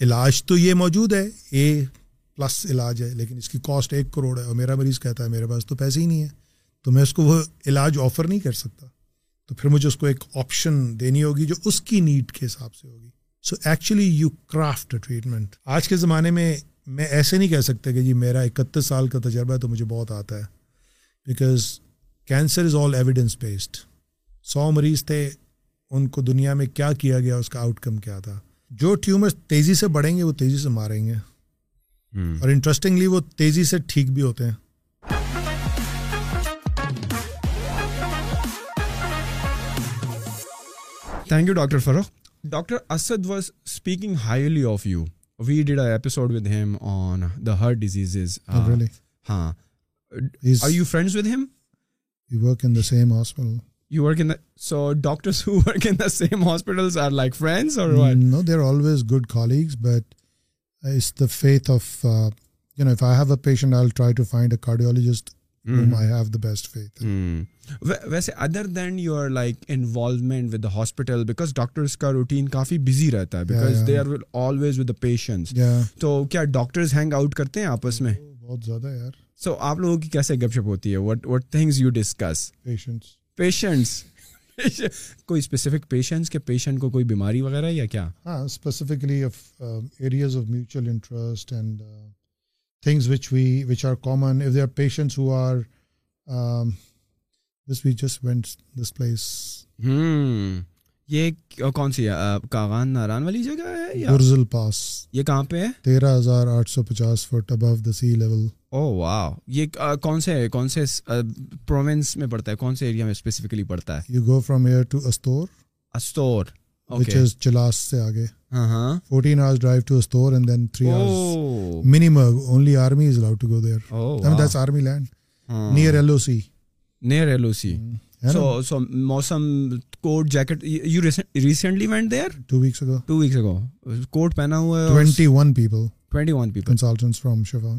علاج تو یہ موجود ہے اے پلس علاج ہے، لیکن اس کی کاسٹ ایک کروڑ ہے اور میرا مریض کہتا ہے میرے پاس تو پیسے ہی نہیں ہے تو میں اس کو وہ علاج آفر نہیں کر سکتا۔ تو پھر مجھے اس کو ایک آپشن دینی ہوگی جو اس کی نیڈ کے حساب سے ہوگی۔ So actually you craft treatment آج کے زمانے میں میں ایسے نہیں کہہ سکتا کہ جی میرا اکتیس سال کا تجربہ ہے تو مجھے بہت آتا ہے۔ Because cancer is all evidence based سو مریض تھے، ان کو دنیا میں کیا کیا گیا، اس کا آؤٹ کم کیا تھا؟ جو ٹیومر تیزی سے بڑھیں گے وہ تیزی سے ماریں گے۔ اور انٹرسٹنگلی وہ تیزی سے ٹھیک بھی ہوتے ہیں۔ Thank you doctor Farrukh doctor Asad was speaking highly of you we did a episode with him on the heart diseases ہاں are you friends with him you work in the same hospital you work in so doctors who work in the same hospitals are like friends اور no they are always good colleagues but is the faith of you know I have a patient I try to find a cardiologist ویسے other than you are like involvement with hospital because doctors کا routine کافی busy رہتا ہے because they are always with patient تو کیا doctors hang out کرتے ہیں آپس میں بہت زیادہ یار سو آپ لوگوں کی کیسے گپ شپ ہوتی ہے پیشنٹس کوئی اسپیسیفک پیشنٹس کے پیشنٹ کو کوئی بیماری وغیرہ یا کیا؟ ہاں specifically areas of mutual interest and things which we which are common if they are patients who are this we just went this place یہ کون سی کاغان ناران والی جگہ ہے یا برزل پاس۔ یہ کہاں پہ ہے؟ تیرہ ہزار آٹھ سو پچاس فٹ ابو دا سی لیول او واو۔ یہ کون سے کون سے پروونس میں پڑتا ہے؟ کون سے ایریا میں اسپیسیفکلی پڑتا ہے؟ You go from air to Astore Astore which is Chilas سے آگے۔ Fourteen hours drive to Astore and then three hours minimum. Only army is allowed to go there. I mean that's army land. near LOC near LOC so so موسم coat jacket recently went there? Two weeks ago. Two weeks ago. Coat پہنا ہوا ہے twenty one people. Twenty one people. Consultants from Shiva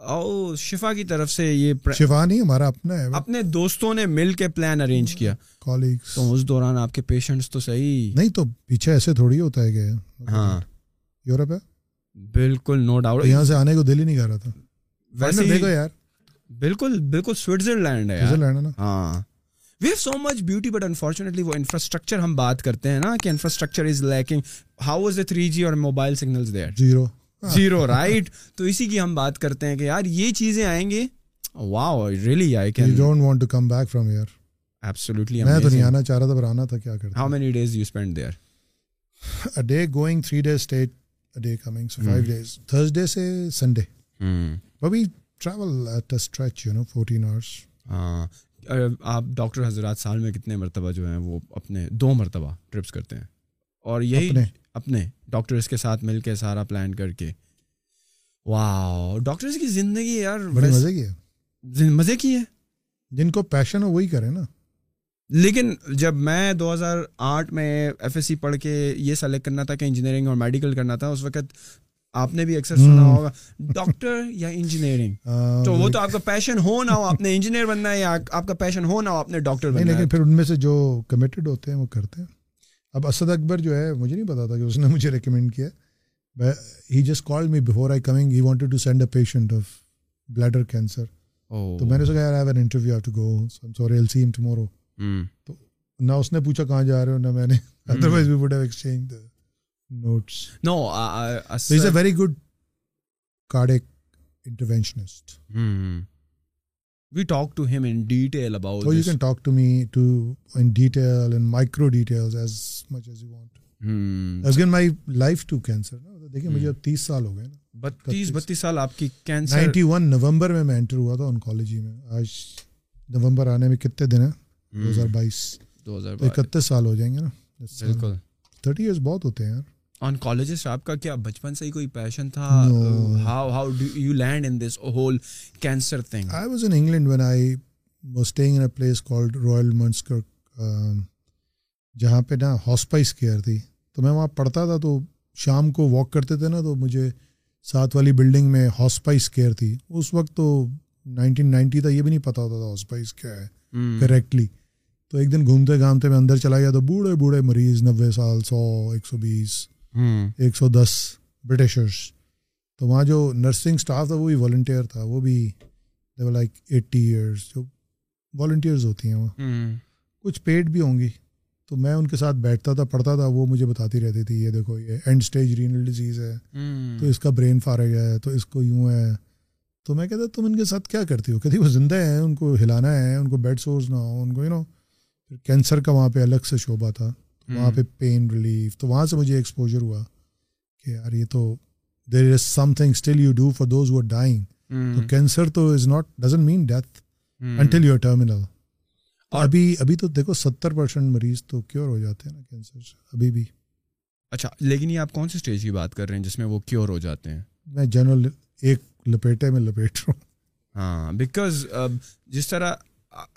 او شفا کی طرف سے یہ شفا نہیں ہمارا اپنا ہے اپنے دوستوں نے مل کے پلان ارینج کیا کالیگس تو اس دوران آپ کے پیشنٹس تو صحیح نہیں تو پیچھے ایسے تھوڑی ہوتا ہے کہ ہاں یورپ ہے بالکل نو ڈاؤٹ یہاں سے آنے کو دل ہی نہیں کر رہا تھا ویسے دیکھو یار بالکل بالکل سوئٹزرلینڈ ہے سوئٹزرلینڈ ہے نا ہاں we have so much beauty but unfortunately وہ انفراسٹرکچر ہم بات کرتے ہیں نا کہ infrastructure is lacking how is a three G اور mobile signals there zero zero right تو اسی کی ہم بات کرتے ہیں کہ یار یہ چیزیں آئیں گے wow really I can don't want to come back from here absolutely میں تو نہیں آنا چاہ رہا تھا پر آنا تھا کیا کرتا how many days you spend there a day going three days stay a day coming so five days Thursday سے سنڈے ابھی travel at a stretch you know fourteen hours ہاں آپ ڈاکٹر حضرات سال میں کتنے مرتبہ جو ہیں وہ اپنے دو مرتبہ ٹرپس کرتے ہیں اور یہی اپنے؟ ڈاکٹرس کے ساتھ مل کے سارا پلان کر کے۔ واہ ڈاکٹرس کی زندگی یار بڑے مزے کی ہے۔ مزے کی ہے۔ جن کو پیشن ہو وہی کرے نا۔ لیکن جب میں دو ہزار آٹھ میں ایف ایس سی پڑھ کے یہ سلیکٹ کرنا تھا کہ انجینئرنگ اور میڈیکل کرنا تھا اس وقت آپ نے بھی اکثر سنا ہوگا ڈاکٹر یا انجینئرنگ تو وہ تو آپ کا پیشن ہو نہ ہو آپ نے انجینئر بننا ہے یا آپ کا پیشن ہو نہ ہو آپ نے ڈاکٹر بننا لیکن پھر ان میں سے جو کمیٹیڈ ہوتے ہیں وہ کرتے ہیں۔ اب اسد اکبر جو ہے مجھے نہیں پتا تھا کہ اس نے مجھے ریکمینڈ کیا۔ He just call me before I coming he wanted to send a patient of bladder cancer تو میں نے سوچا یار an interview to go sorry L C M tomorrow تو نہ اس نے پوچھا کہاں جا رہے ہو نہ میں نے۔ Otherwise we would have exchange notes no is a very good cardiac interventionist we talk to him in detail about so this. you can talk to me to in detail in micro details as much as you want. Hmm. I've given my life to cancer دیکھیے مجھے اب تیس سال ہو گئے نا بتیس بتیس سال آپ کی کینسر نائنٹی ون نومبر میں میں انٹر ہوا تھا انکالوجی میں آج نومبر آنے میں کتنے دن ہیں دو ہزار بائیس دو ہزار اکتیس سال ہو جائیں گے نا بالکل تھرٹی ایئرس بہت ہوتے ہیں یار آنکالوجسٹ آپ کا کیا بچپن سے ہی کوئی پیشن تھا؟ How how do you land in this whole cancer thing I was in England when I was staying in a place called Royal منسکر جہاں پہ نا ہاسپائس کیئر تھی۔ تو میں وہاں پڑھتا تھا تو شام کو واک کرتے تھے نا تو مجھے ساتھ والی بلڈنگ میں ہاسپائس کیئر تھی۔ اس وقت تو نائنٹین نائنٹی تھا یہ بھی نہیں پتا ہوتا تھا ہاسپائس کیا ہے۔ کریکٹلی تو ایک دن گھومتے گھامتے میں اندر چلا گیا تو بوڑھے بوڑھے مریض نوے سال سو ایک سو بیس۔ ایک سو دس برٹشرس تو وہاں جو نرسنگ اسٹاف تھا وہ بھی والنٹیئر تھا۔ وہ بھی لائک ایٹی ایئرس جو والنٹیئرز ہوتی ہیں وہاں کچھ پیڈ بھی ہوں گی۔ تو میں ان کے ساتھ بیٹھتا تھا پڑھتا تھا۔ وہ مجھے بتاتی رہتی تھی یہ دیکھو یہ اینڈ اسٹیج رینل ڈیزیز ہے۔ تو اس کا برین فارغ ہے تو اس کو یوں ہے۔ تو میں کہتا تم ان کے ساتھ کیا کرتی ہو؟ کہتی وہ زندہ ہیں ان کو ہلانا ہے ان کو بیڈ سورس نہ ہو ان کو یو نو پھر کینسر کا وہاں پہ الگ سے شعبہ تھا۔ وہاں پہ پین ریلیف تو وہاں سے مجھے ایکسپوجر ہوا کہ یار یہ تو there is something still you do for those وور ڈائنگ تو کینسر تو is not doesn't mean death until your terminal ابھی ابھی تو دیکھو ستر پرسینٹ مریض تو کیور ہو جاتے ہیں نا کینسر سے۔ ابھی بھی۔ اچھا لیکن یہ آپ کون سی اسٹیج کی بات کر رہے ہیں جس میں وہ کیور ہو جاتے ہیں؟ میں جنرل ایک لپیٹے میں لپیٹ رہا ہوں۔ ہاں بیکاز جس طرح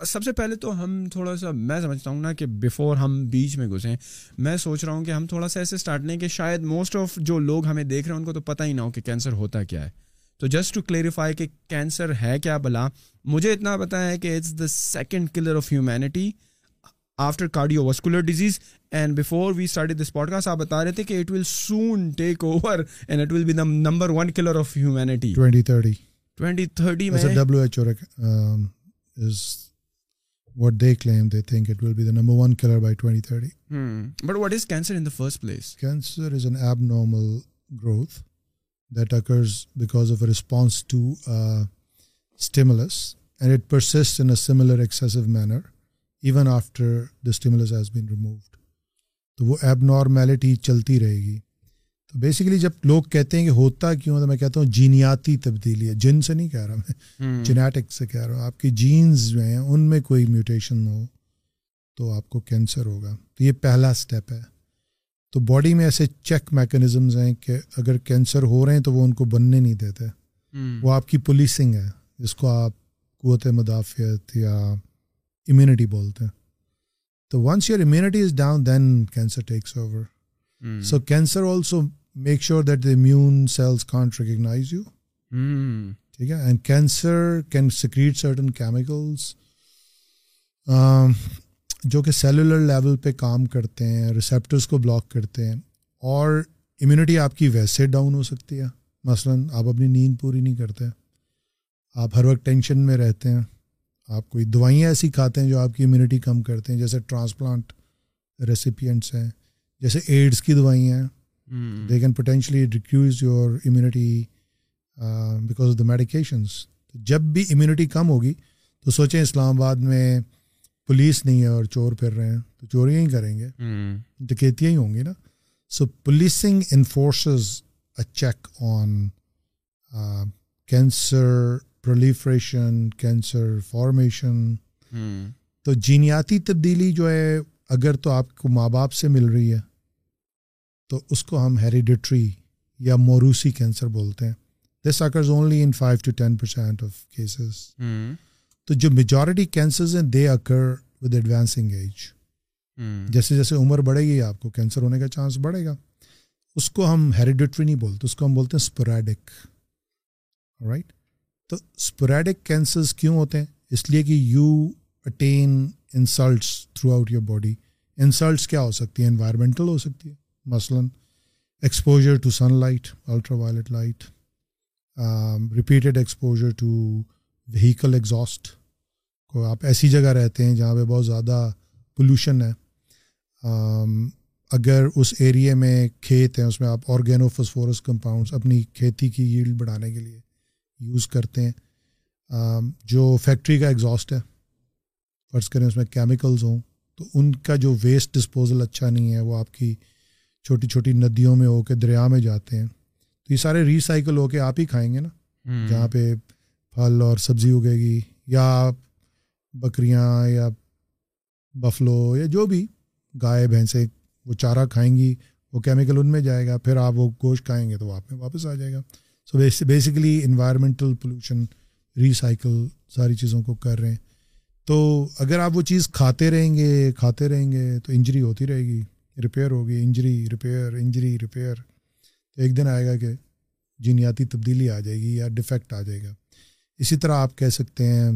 سب سے پہلے تو ہم تھوڑا سا میں سمجھتا ہوں نا کہ بفور ہم بیچ میں گھسیں میں سوچ رہا ہوں کہ ہم تھوڑا سا ایسے اسٹارٹ لیں کہ شاید موسٹ آف جو لوگ ہمیں دیکھ رہے ہیں ان کو تو پتہ ہی نہ ہو کہ کینسر ہوتا کیا ہے۔ تو جسٹ ٹو کلیریفائی کہ کینسر ہے کیا بلا مجھے اتنا پتا ہے کہ it's the second killer of humanity after cardiovascular disease and before we start this podcast آپ بتا رہے تھے کہ it will soon take over and it will be the number one killer of humanity twenty thirty twenty thirty میں W H O is what they claim they think it will be the number one killer by twenty thirty but what is cancer in the first place cancer is an abnormal growth that occurs because of response to stimulus and it persist in similar excessive manner even after the stimulus has been removed تو وہ ایب وہلٹی چلتی رہے گی تو basically جب لوگ کہتے ہیں کہ ہوتا کیوں تو میں کہتا ہوں جینیاتی تبدیلی ہے۔ جن سے نہیں کہہ رہا میں۔ جینیٹک سے کہہ رہا ہوں۔ آپ کی جینز جو ہیں ان میں کوئی میوٹیشن ہو تو آپ کو کینسر ہوگا۔ تو یہ پہلا اسٹیپ ہے۔ تو باڈی میں ایسے چیک میکانزمز ہیں کہ اگر کینسر ہو رہے ہیں تو وہ ان کو بننے نہیں دیتے۔ وہ آپ کی پولیسنگ ہے جس کو آپ قوت مدافعت یا امیونٹی بولتے ہیں۔ تو once your immunity is down then cancer takes over so cancer also make sure that the immune cells can't recognise you ٹھیک ہے and cancer can secrete certain chemicals جو کہ سیلولر لیول پہ کام کرتے ہیں ریسیپٹرس کو بلاک کرتے ہیں اور امیونٹی آپ کی ویسے ڈاؤن ہو سکتی ہے مثلاً آپ اپنی نیند پوری نہیں کرتے آپ ہر وقت ٹینشن میں رہتے ہیں آپ کوئی دوائیاں ایسی کھاتے ہیں جو آپ کی امیونٹی کم کرتے ہیں جیسے ٹرانسپلانٹ ریسیپینٹس ہیں جیسے ایڈس کی دوائیاں ہیں they can potentially reduce your immunity because of the medications جب بھی امیونٹی کم ہوگی تو سوچیں اسلام آباد میں پولیس نہیں ہے اور چور پھر رہے ہیں تو چوریاں ہی کریں گے۔ ڈکیتیاں ہی ہوں گی نا۔ So policing enforces a check on cancer proliferation cancer formation تو جینیاتی تبدیلی جو ہے اگر تو آپ کو ماں باپ سے مل رہی ہے تو اس کو ہم ہیریڈیٹری یا موروسی کینسر بولتے ہیں۔ This occurs only in five to ten percent of cases تو جو میجورٹی کینسرز ہیں they occur with advancing age جیسے جیسے عمر بڑھے گی آپ کو کینسر ہونے کا چانس بڑھے گا۔ اس کو ہم ہیریڈیٹری نہیں بولتے اس کو ہم بولتے ہیں اسپوریڈک رائٹ تو اسپوریڈک کینسرز کیوں ہوتے ہیں؟ اس لیے کہ you attain insults throughout your body insults کیا ہو سکتی ہیں؟ انوائرمنٹل ہو سکتی ہے مثلاً exposure to sunlight ultraviolet light repeated exposure to vehicle exhaust کو آپ ایسی جگہ رہتے ہیں جہاں پہ بہت زیادہ پولوشن ہے. Um, اگر اس ایریے میں کھیت ہیں اس میں آپ آرگینو فسفورس کمپاؤنڈس اپنی کھیتی کی ییلڈ بڑھانے کے لیے یوز کرتے ہیں. Um, جو فیکٹری کا ایگزاسٹ ہے فرض کریں اس میں کیمیکلز ہوں تو ان کا جو ویسٹ ڈسپوزل اچھا نہیں ہے وہ آپ کی چھوٹی چھوٹی ندیوں میں ہو کے دریا میں جاتے ہیں۔ تو یہ سارے ریسائکل ہو کے آپ ہی کھائیں گے نا۔ جہاں پہ پھل اور سبزی اگے گی یا بکریاں یا بفلو یا جو بھی گائے بھینسیں وہ چارہ کھائیں گی وہ کیمیکل ان میں جائے گا پھر آپ وہ گوشت کھائیں گے تو آپ میں واپس آ جائے گا۔ So basically environmental pollution recycle ساری چیزوں کو کر رہے ہیں۔ تو اگر آپ وہ چیز کھاتے رہیں گے کھاتے رہیں گے تو انجری ہوتی رہے گی۔ ریپیئر ہوگی انجری ریپیئر انجری ریپیئر تو ایک دن آئے گا کہ جینیاتی تبدیلی آ جائے گی یا ڈیفیکٹ آ جائے گا۔ اسی طرح آپ کہہ سکتے ہیں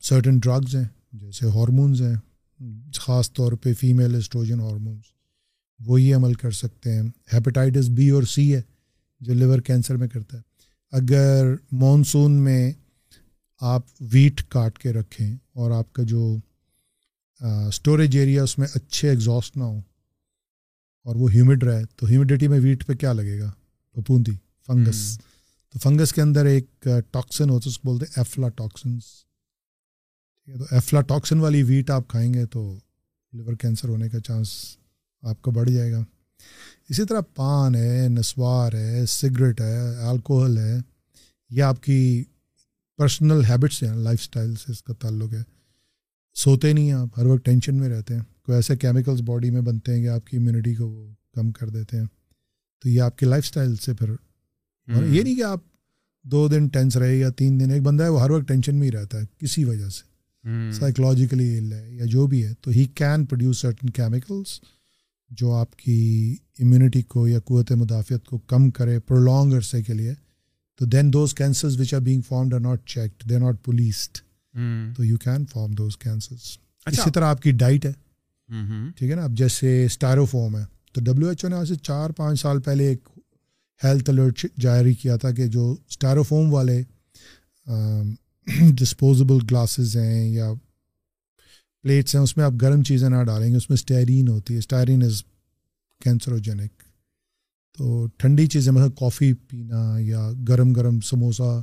سرٹن ڈرگز ہیں، جیسے ہارمونز ہیں، خاص طور پہ فیمیل اسٹروجن ہارمونس وہی عمل کر سکتے ہیں۔ ہیپیٹائٹس بی اور سی ہے، جو لیور کینسر میں کرتا ہے۔ اگر مانسون میں آپ ویٹ کاٹ کے رکھیں اور آپ کا جو اسٹوریج ایریا اس میں اچھے ایگزاسٹ نہ ہو اور وہ ہیومڈ رہے تو ہیومیڈیٹی میں ویٹ پہ کیا لگے گا؟ پھپوندی فنگس تو فنگس کے اندر ایک ٹاکسن ہوتا ہے اس کو بولتے ہیں ایفلا ٹاکسنس ٹھیک ہے تو ایفلا ٹاکسن والی ویٹ آپ کھائیں گے تو لیور کینسر ہونے کا چانس آپ کا بڑھ جائے گا۔ اسی طرح پان ہے نسوار ہے سگریٹ ہے الکوہل ہے یہ آپ کی پرسنل ہیبٹس ہیں لائف اسٹائل سے اس کا تعلق ہے۔ سوتے نہیں ہیں آپ ہر وقت ٹینشن میں رہتے ہیں۔ کوئی ایسے کیمیکلز باڈی میں بنتے ہیں کہ آپ کی امیونٹی کو وہ کم کر دیتے ہیں۔ تو یہ آپ کی لائف اسٹائل سے پھر یہ نہیں کہ آپ دو دن ٹینس رہے یا تین دن ایک بندہ ہے وہ ہر وقت ٹینشن میں ہی رہتا ہے کسی وجہ سے۔ سائیکلوجیکلی ال ہے یا جو بھی ہے تو he can produce certain chemicals جو آپ کی امیونٹی کو یا قوت مدافعت کو کم کرے پرولونگ عرصے کے لیے۔ تو then those cancers which are being formed are not checked they not policed تو you can form those cancers اسی طرح آپ کی ڈائٹ ہے. ٹھیک ہے نا؟ اب جیسے اسٹائروفوم ہے. تو ڈبلیو ایچ او نے آج سے چار پانچ سال پہلے ایک ہیلتھ الرٹ جاری کیا تھا کہ جو اسٹائروفوم والے ڈسپوزیبل گلاسز ہیں یا پلیٹس ہیں اس میں آپ گرم چیزیں نہ ڈالیں گے اس میں اسٹیرین ہوتی ہے. اسٹیرین از کینسروجینک تو ٹھنڈی چیزیں مثلا کافی پینا یا گرم گرم سموسا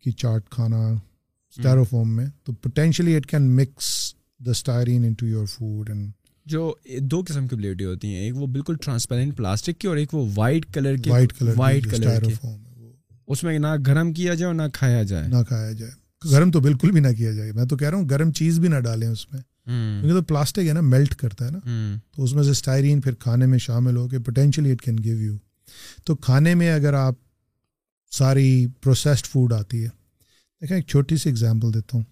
کی چاٹ کھانا اسٹیروفوم میں تو potentially it can mix the styrene into your food and جو دو قسم کی پلیٹیں ہوتی ہیں ایک وہ بالکل ٹرانسپیرنٹ پلاسٹک کی اور ایک وہ وائٹ کلر کی وائٹ کلر وائٹ کلر اس میں نہ گرم کیا جائے اور نہ کھایا جائے۔ نہ کھایا جائے۔ گرم تو بالکل بھی نہ کیا جائے۔ میں تو کہہ رہا ہوں گرم چیز بھی نہ ڈالیں اس میں۔ کیونکہ تو پلاسٹک ہے نا میلٹ کرتا ہے نا۔ تو اس میں سے اسٹائرین پھر کھانے میں شامل ہو کے potentially it can give you تو کھانے میں اگر آپ ساری پروسیسڈ فوڈ آتی ہے دیکھیں ایک چھوٹی سی اگزامپل دیتا ہوں۔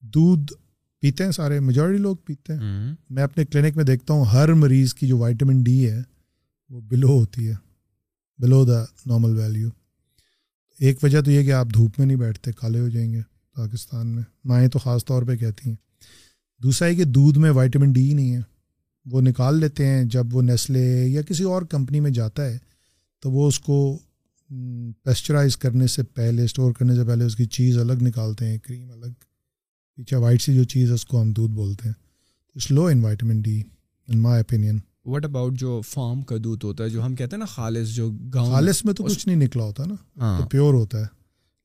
دودھ پیتے ہیں سارے میجورٹی لوگ پیتے ہیں۔ میں اپنے کلینک میں دیکھتا ہوں ہر مریض کی جو وائٹامن ڈی ہے وہ بلو ہوتی ہے بلو دا نارمل ویلیو ایک وجہ تو یہ کہ آپ دھوپ میں نہیں بیٹھتے کالے ہو جائیں گے پاکستان میں۔ مائیں تو خاص طور پہ کہتی ہیں۔ دوسرا ہے کہ دودھ میں وائٹامن ڈی نہیں ہے۔ وہ نکال لیتے ہیں جب وہ نیسلے یا کسی اور کمپنی میں جاتا ہے تو وہ اس کو پیسچرائز کرنے سے پہلے اسٹور کرنے سے پہلے اس کی چیز الگ نکالتے ہیں کریم الگ پیچھے وائٹ سی جو چیز ہے اس کو ہم دودھ بولتے ہیں۔ It's low in vitamin D in my opinion what about جو فارم کا دودھ ہوتا ہے جو ہم کہتے ہیں نا خالص جو گاؤں خالص میں تو کچھ نہیں نکلا ہوتا نا ہاں۔ تو پیور ہوتا ہے۔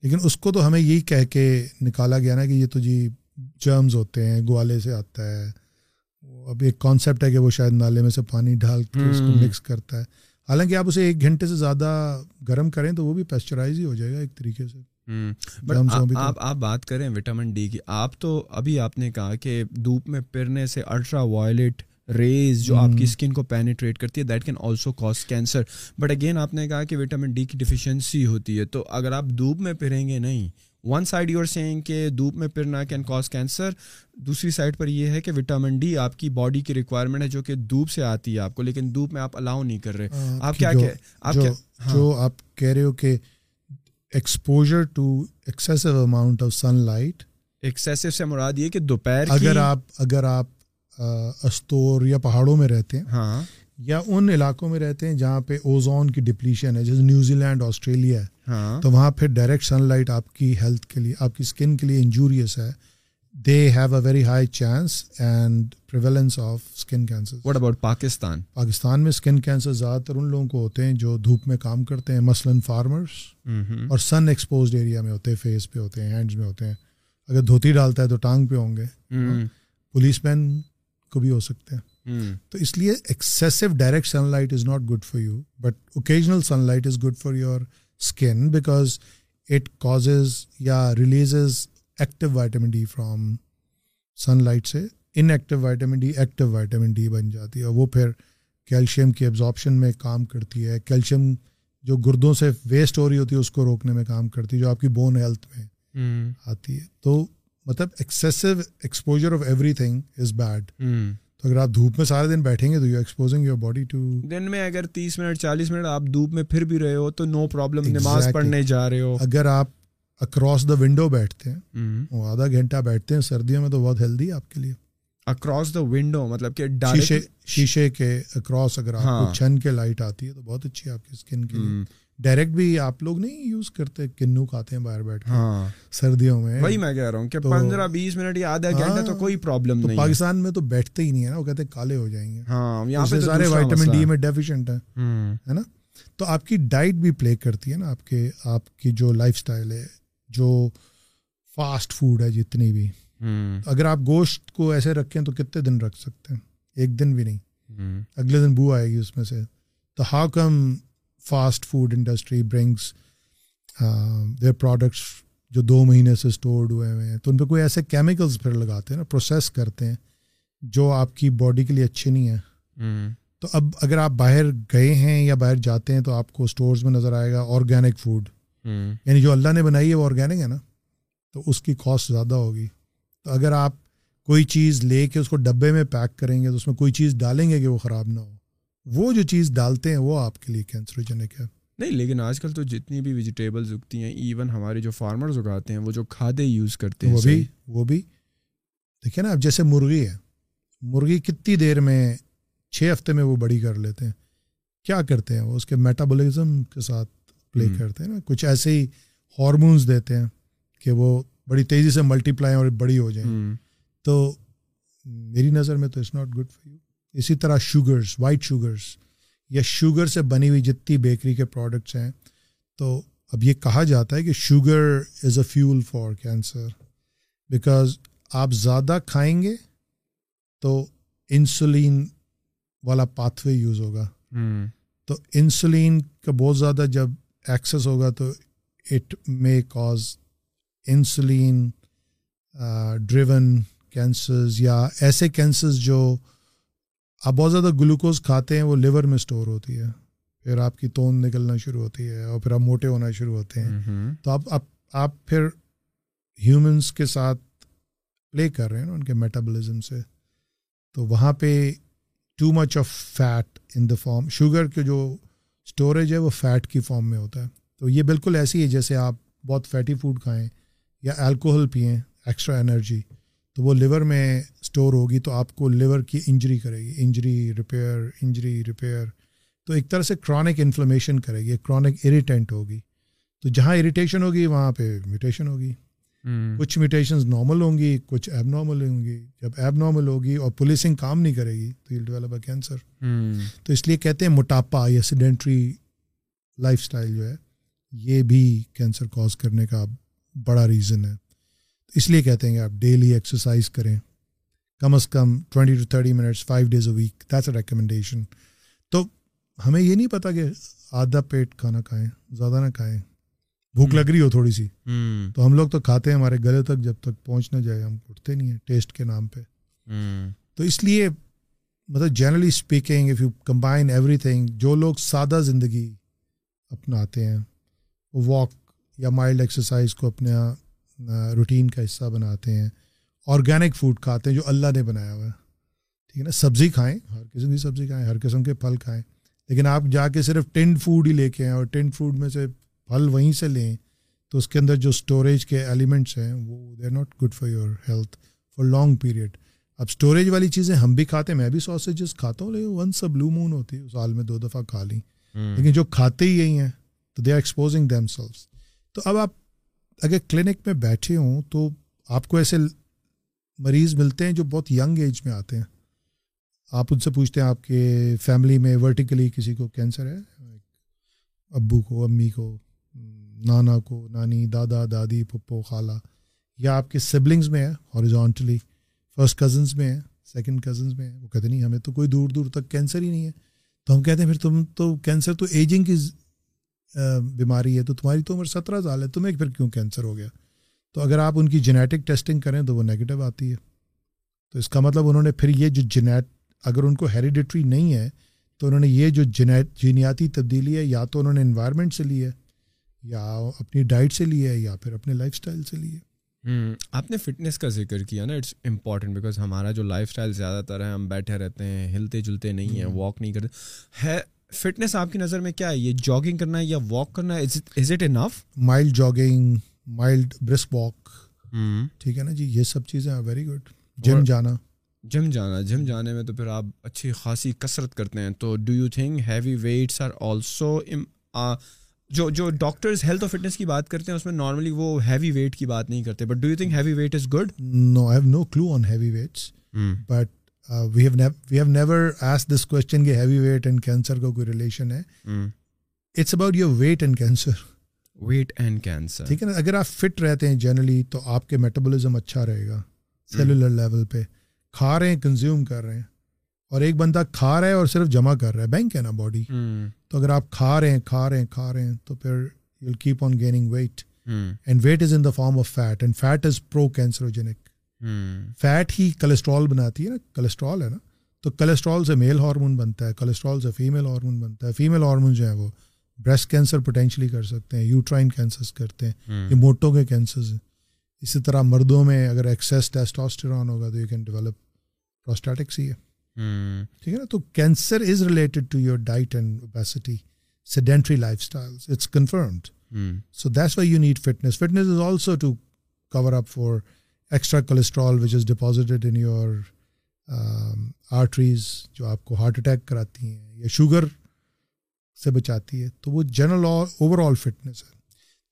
لیکن اس کو تو ہمیں یہی کہہ کے نکالا گیا نا کہ یہ تو جی جرمز ہوتے ہیں گوالے سے آتا ہے۔ اب ایک کانسیپٹ ہے کہ وہ شاید نالے میں سے پانی ڈال کے اس کو مکس کرتا ہے۔ حالانکہ آپ اسے ایک گھنٹے سے زیادہ گرم کریں تو وہ بھی پیسچرائز ہی ہو جائے گا ایک طریقے سے۔ آپ آپ بات کریں وٹامن ڈی کی آپ تو ابھی آپ نے کہا کہ دھوپ میں پھرنے سے الٹرا وائلٹ ریز جو آپ کی اسکن کو پینیٹریٹ کرتی ہے that can also cause cancer but again آپ نے کہا کہ وٹامن ڈی کی ڈیفیشنسی ہوتی ہے۔ تو اگر آپ دھوپ میں پھریں گے نہیں one side you are saying کہ دھوپ میں پھرنا کین کاز کینسر دوسری سائڈ پر یہ ہے کہ وٹامن ڈی آپ کی باڈی کی ریکوائرمنٹ ہے جو کہ دھوپ سے آتی ہے آپ کو لیکن دھوپ میں آپ الاؤ نہیں کر رہے۔ آپ کیا جو آپ کہہ رہے ہو کہ exposure to excessive amount of sunlight excessive سے مراد یہ کہ دوپہر اگر آپ اگر آپ استور یا پہاڑوں میں رہتے ہیں۔ ہاں۔ یا ان علاقوں میں رہتے ہیں جہاں پہ اوزون کی ڈپلیشن ہے جیسے نیوزی لینڈ آسٹریلیا ہے۔ ہاں۔ تو وہاں پھر ڈائریکٹ سن لائٹ آپ کی ہیلتھ کے لیے آپ کی اسکن کے لیے انجوریس ہے۔ They have a very high chance and prevalence of skin cancer what about Pakistan Pakistan میں اسکن کینسر زیادہ تر ان لوگوں کو ہوتے ہیں جو دھوپ میں کام کرتے ہیں مثلاً فارمرس اور سن ایکسپوزڈ ایریا میں ہوتے ہیں فیس پہ ہوتے ہیں ہینڈز میں ہوتے ہیں۔ اگر دھوتی ڈالتا ہے تو ٹانگ پہ ہوں گے۔ پولیس مین کو بھی ہو سکتے ہیں۔ تو اس لیے excessive direct sunlight is not good for you but occasional sunlight is good for your skin because it causes یا releases active vitamin D from sunlight سے. Inactive vitamin D active vitamin D بن جاتی ہے وہ پھر calcium کی absorption میں کام کرتی ہے. کیلشیم جو گردوں سے ویسٹ ہو رہی ہوتی ہے اس کو روکنے میں کام کرتی ہے جو آپ کی بون ہیلتھ میں آتی ہے۔ تو مطلب excessive exposure of everything is bad تو اگر آپ دھوپ میں سارے دن بیٹھیں گے تو you exposing your body to دن میں اگر تیس منٹ چالیس منٹ آپ دھوپ میں پھر بھی رہے ہو تو نو پرابلم نماز پڑھنے جا رہے ہو۔ اگر آپ اکراس دا ونڈو بیٹھتے ہیں وہ آدھا گھنٹہ بیٹھتے ہیں سردیوں میں تو بہت ہیلدی ہے آپ کے لیے۔ اکراس دا ونڈو مطلب کہ شیشے شیشے کے اکراس اگر آپ کو چھن کے لائٹ آتی ہے تو بہت اچھی آپ کی اسکن کے لیے۔ ڈائریکٹ بھی آپ لوگ نہیں یوز کرتے کنو کھاتے ہیں باہر بیٹھ ہاں۔ سردیوں میں۔ وہی میں کہہ رہا ہوں کہ پندرہ بیس منٹ یا آدھا گھنٹہ تو کوئی پرابلم نہیں پاکستان میں تو بیٹھتے ہی نہیں ہے نا وہ کہتے ہیں کالے ہو جائیں گے۔ ہاں یہاں پہ سارے وائٹامن ڈی میں ڈیفیشینٹ ہیں ہے نا؟ تو آپ کی ڈائٹ بھی پلے کرتی ہے نا آپ کے آپ کی جو لائف اسٹائل ہے جو فاسٹ فوڈ ہے جتنی بھی۔ اگر آپ گوشت کو ایسے رکھیں تو کتنے دن رکھ سکتے ہیں؟ ایک دن بھی نہیں۔ اگلے دن بو آئے گی اس میں سے۔ تو how come fast food industry brings their products جو دو مہینے سے اسٹورڈ ہوئے ہوئے ہیں تو ان پہ کوئی ایسے کیمیکلس پھر لگاتے ہیں نا پروسیس کرتے ہیں جو آپ کی باڈی کے لیے اچھے نہیں ہیں۔ تو اب اگر آپ باہر گئے ہیں یا باہر جاتے ہیں تو آپ کو اسٹورز میں نظر آئے گا آرگینک فوڈ یعنی جو اللہ نے بنائی ہے وہ آرگینک ہے نا تو اس کی کاسٹ زیادہ ہوگی۔ تو اگر آپ کوئی چیز لے کے اس کو ڈبے میں پیک کریں گے تو اس میں کوئی چیز ڈالیں گے کہ وہ خراب نہ ہو۔ وہ جو چیز ڈالتے ہیں وہ آپ کے لیے کینسروجنک ہے۔ نہیں لیکن آج کل تو جتنی بھی ویجیٹیبلز اگتی ہیں ایون ہمارے جو فارمرز اگاتے ہیں وہ جو کھادے یوز کرتے ہیں وہ بھی وہ بھی۔ دیکھیں نا اب جیسے مرغی ہے۔ مرغی کتنی دیر میں چھ ہفتے میں وہ بڑی کر لیتے ہیں۔ کیا کرتے ہیں؟ وہ اس کے میٹابولزم کے ساتھ پلے کرتے ہیں نا۔ کچھ ایسے ہی ہارمونس دیتے ہیں کہ وہ بڑی تیزی سے ملٹی پلائیں اور بڑی ہو جائیں۔ تو میری نظر میں تو it's not good for you اسی طرح شوگرس وائٹ شوگرس یا شوگر سے بنی ہوئی جتنی بیکری کے پروڈکٹس ہیں تو اب یہ کہا جاتا ہے کہ sugar is a fuel for cancer because آپ زیادہ کھائیں گے تو انسولین والا پاتھ وے یوز ہوگا تو انسولین کا بہت زیادہ جب ایکسیس ہوگا تو it may cause insulin driven cancers یا ایسے کینسرز جو آپ بہت زیادہ گلوکوز کھاتے ہیں وہ لیور میں اسٹور ہوتی ہے۔ پھر آپ کی توند نکلنا شروع ہوتی ہے اور پھر آپ موٹے ہونا شروع ہوتے ہیں۔ تو آپ آپ آپ پھر ہیومنس کے ساتھ پلے کر رہے ہیں نا ان کے میٹابولزم سے۔ تو وہاں پہ too much of fat in the form sugar کے جو اسٹوریج ہے وہ فیٹ کی فارم میں ہوتا ہے۔ تو یہ بالکل ایسی ہے جیسے آپ بہت فیٹی فوڈ کھائیں یا الکوہل پئیں ایکسٹرا انرجی۔ تو وہ لیور میں اسٹور ہوگی تو آپ کو لیور کی انجری کرے گی. انجری ریپیئر انجری ریپیئر تو ایک طرح سے کرونک انفلمیشن کرے گی. کرونک اریٹینٹ ہوگی. تو جہاں اریٹیشن ہوگی وہاں پہ میوٹیشن ہوگی. کچھ میوٹیشنز نارمل ہوں گی کچھ ایب نارمل ہوں گی. جب ایب نارمل ہوگی اور پولیسنگ کام نہیں کرے گی تو یہ ڈیولپ اے کینسر تو اس لیے کہتے ہیں موٹاپا یا سیڈینٹری لائف اسٹائل جو ہے یہ بھی کینسر کاز کرنے کا بڑا ریزن ہے۔ اس لیے کہتے ہیں کہ آپ ڈیلی ایکسرسائز کریں۔ کم از کم twenty to thirty minutes five days a week that's a recommendation تو ہمیں یہ نہیں پتا کہ آدھا پیٹ کھانا کھائیں زیادہ نہ کھائیں۔ بھوک لگ رہی ہو تھوڑی سی۔ تو ہم لوگ تو کھاتے ہیں ہمارے گلے تک جب تک پہنچ نہ جائے ہم اٹھتے نہیں ہیں ٹیسٹ کے نام پہ۔ تو اس لیے مطلب generally speaking if you combine everything جو لوگ سادہ زندگی اپناتے ہیں واک یا مائلڈ ایکسرسائز کو اپنے روٹین کا حصہ بناتے ہیں آرگینک فوڈ کھاتے ہیں جو اللہ نے بنایا ہوا ہے۔ ٹھیک ہے نا؟ سبزی کھائیں ہر قسم کی سبزی کھائیں ہر قسم کے پھل کھائیں۔ لیکن آپ جا کے صرف ٹینٹ فوڈ ہی لے کے آئیں اور ٹینٹ فوڈ میں سے پھل وہیں سے لیں تو اس کے اندر جو اسٹوریج کے ایلیمنٹس ہیں وہ they are not good for your health for long period اب اسٹوریج والی چیزیں ہم بھی کھاتے ہیں میں بھی سوسیجز کھاتا ہوں لیکن ون سا بلو مون ہوتی ہے سال میں دو دفعہ کھا لیں۔ لیکن جو کھاتے ہی یہی ہیں تو they are exposing themselves تو اب آپ اگر کلینک میں بیٹھے ہوں تو آپ کو ایسے مریض ملتے ہیں جو بہت ینگ ایج میں آتے ہیں۔ آپ ان سے پوچھتے ہیں آپ کے فیملی میں ورٹیکلی کسی کو کینسر ہے؟ ابو کو، امی کو، نانا کو، نانی، دادا، دادی، پپو، خالہ۔ یا آپ کے سبلنگز میں ہے ہاریزونٹلی فرسٹ کزنس میں ہے سیکنڈ کزنس میں ہے وہ کہتے نہیں، ہمیں تو کوئی دور دور تک کینسر ہی نہیں ہے۔ تو ہم کہتے ہیں، پھر تم تو کینسر تو ایجنگ کی بیماری ہے تو تمہاری تو عمر سترہ سال ہے تمہیں پھر کیوں کینسر ہو گیا؟ تو اگر آپ ان کی جینیٹک ٹیسٹنگ کریں تو وہ نگیٹو آتی ہے۔ تو اس کا مطلب انہوں نے پھر یہ جو جینیٹ اگر ان کو ہیریڈیٹری نہیں ہے تو انہوں نے یہ جو جینیٹ جینیاتی تبدیلی ہے یا تو انہوں نے انوائرمنٹ سے لی ہے یا اپنی ڈائٹ سے لی ہے یا پھر اپنے لائف اسٹائل سے لی ہے۔ آپ نے فٹنس کا ذکر کیا نا اٹس امپورٹنٹ بیکاز ہمارا جو لائف اسٹائل زیادہ تر ہے ہم بیٹھے رہتے ہیں ہلتے جلتے نہیں ہیں واک نہیں کرتے۔ ہے فٹنس آپ کی نظر میں کیا ہے؟ یہ جاگنگ کرنا ہے یا واک کرنا ہے؟ Is it enough mild jogging mild brisk walk ٹھیک ہے نا جی؟ یہ سب چیزیں ویری گڈ جم جانا۔ جم جانا جم جانے میں تو پھر آپ اچھی خاصی کثرت کرتے ہیں۔ تو do you think heavy weights are also جو جو ڈاکٹرز ہیلتھ اور فٹنس کی بات کرتے ہیں اس میں نارملی وہ ہیوی ویٹ کی بات نہیں کرتے۔ But do you think heavy weight is good no I have no clue on heavy weights but we have never as this question کہ ہیوی ویٹ اینڈ کینسر کا کوئی ریلیشن ہے it's about your weight and cancer weight and cancer ٹھیک ہے نا اگر آپ fit رہتے ہیں جنرلی تو آپ کے میٹابولزم اچھا رہے گا سیلولر لیول پہ کھا رہے ہیں کنزیوم کر رہے ہیں اور ایک بندہ کھا رہا ہے اور صرف جمع کر رہا ہے بینک ہے نا باڈی تو اگر آپ کھا رہے ہیں کھا رہے ہیں کھا رہے ہیں تو پھر you keep on gaining weight and weight is in the form of fat and fat is pro carcinogenic fat he cholesterol بناتی ہے نا کولسٹرول ہے نا۔ تو کولسٹرول سے میل ہارمون بنتا ہے کولسٹرول سے فیمیل ہارمون بنتا ہے۔ فیمیل ہارمون جو ہے وہ بریسٹ کینسر پوٹینشلی کر سکتے ہیں یوٹرائن کینسرس کرتے ہیں یہ موٹوں کے کینسرز ہیں۔ اسی طرح مردوں میں اگر ایکسیس ٹیسٹاسٹران ہوگا تو یو کین ڈیولپ پروسٹیٹکس ہی ہے۔ ٹھیک ہے نا؟ تو cancer is related to your diet and obesity sedentary lifestyle it's confirmed so that's why you need fitness fitness is also to cover up for extra cholesterol which is deposited in your arteries جو آپ کو heart attack کراتی ہیں یا sugar سے بچاتی ہے، تو وہ جنرل اوور آل فٹنس ہے۔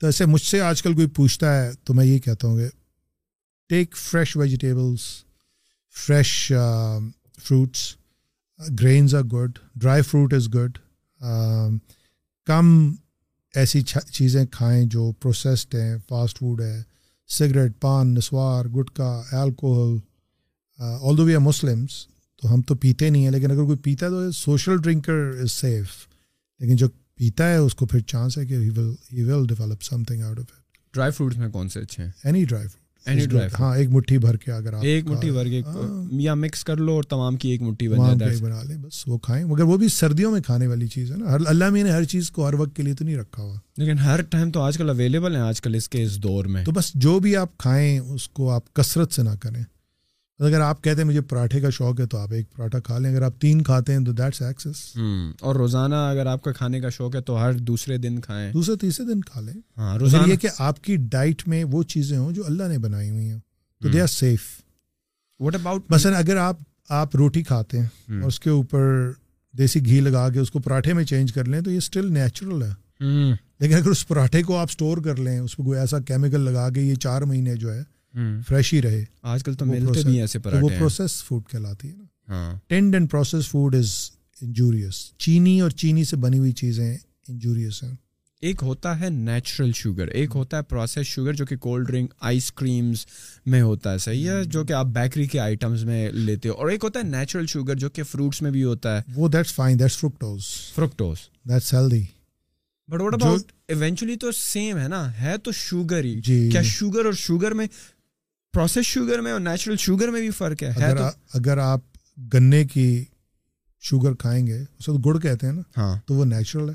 تو ایسے مجھ سے آج کل کوئی پوچھتا ہے تو میں یہ کہتا ہوں کہ take fresh vegetables fresh fruits greens are good dry fruit is good کم ایسی چیزیں کھائیں جو پروسیسڈ ہیں فاسٹ فوڈ ہے۔ سگریٹ پان نسوار gutka alcohol although we are Muslims تو ہم تو پیتے نہیں ہیں لیکن اگر کوئی پیتا ہے تو سوشل ڈرنکر از سیف لیکن جو پیتا ہے اس کو پھر چانس ہے کہ he will develop something out of it dry fruits میں کون سے اچھے ہیں؟ اینی ڈرائی فروٹ ہاں ایک مٹھی بھر کے اگر آپ ایک مٹھی بھر کے یا مکس کر لو اور تمام کی ایک مٹھی بن جائے بنا لیں بس وہ کھائیں۔ مگر وہ بھی سردیوں میں کھانے والی چیز ہے نا۔ اللہ میں نے ہر چیز کو ہر وقت کے لیے تو نہیں رکھا ہوا۔ لیکن ہر ٹائم تو آج کل اویلیبل ہیں آج کل اس کے اس دور میں۔ تو بس جو بھی آپ کھائیں اس کو آپ کثرت سے نہ کریں۔ اگر آپ کہتے ہیں مجھے پراٹھے کا شوق ہے تو آپ ایک پراٹھا کھا لیں اگر آپ تین کھاتے ہیں تو دیٹس ایکسس اور روزانہ اگر آپ کا کھانے کا شوق ہے تو ہر دوسرے دن کھائیں۔ دوسرے تیسرے دن کھا لیں۔ ہاں روزانہ۔ یہ کہ آپ کی ڈائٹ میں وہ چیزیں ہوں جو اللہ نے بنائی ہوئی ہیں تو they are safe what about مثلاً اگر آپ آپ روٹی کھاتے ہیں اور اس کے اوپر دیسی گھی لگا کے اس کو پراٹھے میں چینج کر لیں تو یہ اسٹل نیچرل ہے۔ لیکن اگر اس پراٹھے کو آپ اسٹور کر لیں اس کو کوئی ایسا کیمیکل لگا کے یہ چار مہینے جو ہے فریش ہی رہے۔ آج کل تو ملتے بھی ایسے وہ پروسیس فوڈ کہلاتی ہے نا۔ Tinned and process food is injurious چینی اور چینی سے بنی ہوئی چیزیں انجوریس ہیں۔ ایک ہوتا ہے نیچرل شوگر ایک ہوتا ہے پروسیس شوگر جو کہ کولڈ ڈرنک آئس کریمز میں ہوتا ہے۔ صحیح ہے؟ جو کہ آپ بیکری کے آئٹمس میں لیتے ہو۔ اور ایک ہوتا ہے نیچرل شوگر جو کہ فروٹس میں بھی ہوتا ہے۔ وہ that's fine that's fructose fructose that's healthy but what about eventually تو سیم ہے نا؟ ہے تو شوگر ہی۔ کیا شوگر اور شوگر میں پروسیس شوگر میں اور نیچرل شوگر میں بھی فرق ہے. اگر اگر آپ گنے کی شوگر کھائیں گے اسے تو گڑ کہتے ہیں نا ہاں۔ تو وہ نیچرل ہے۔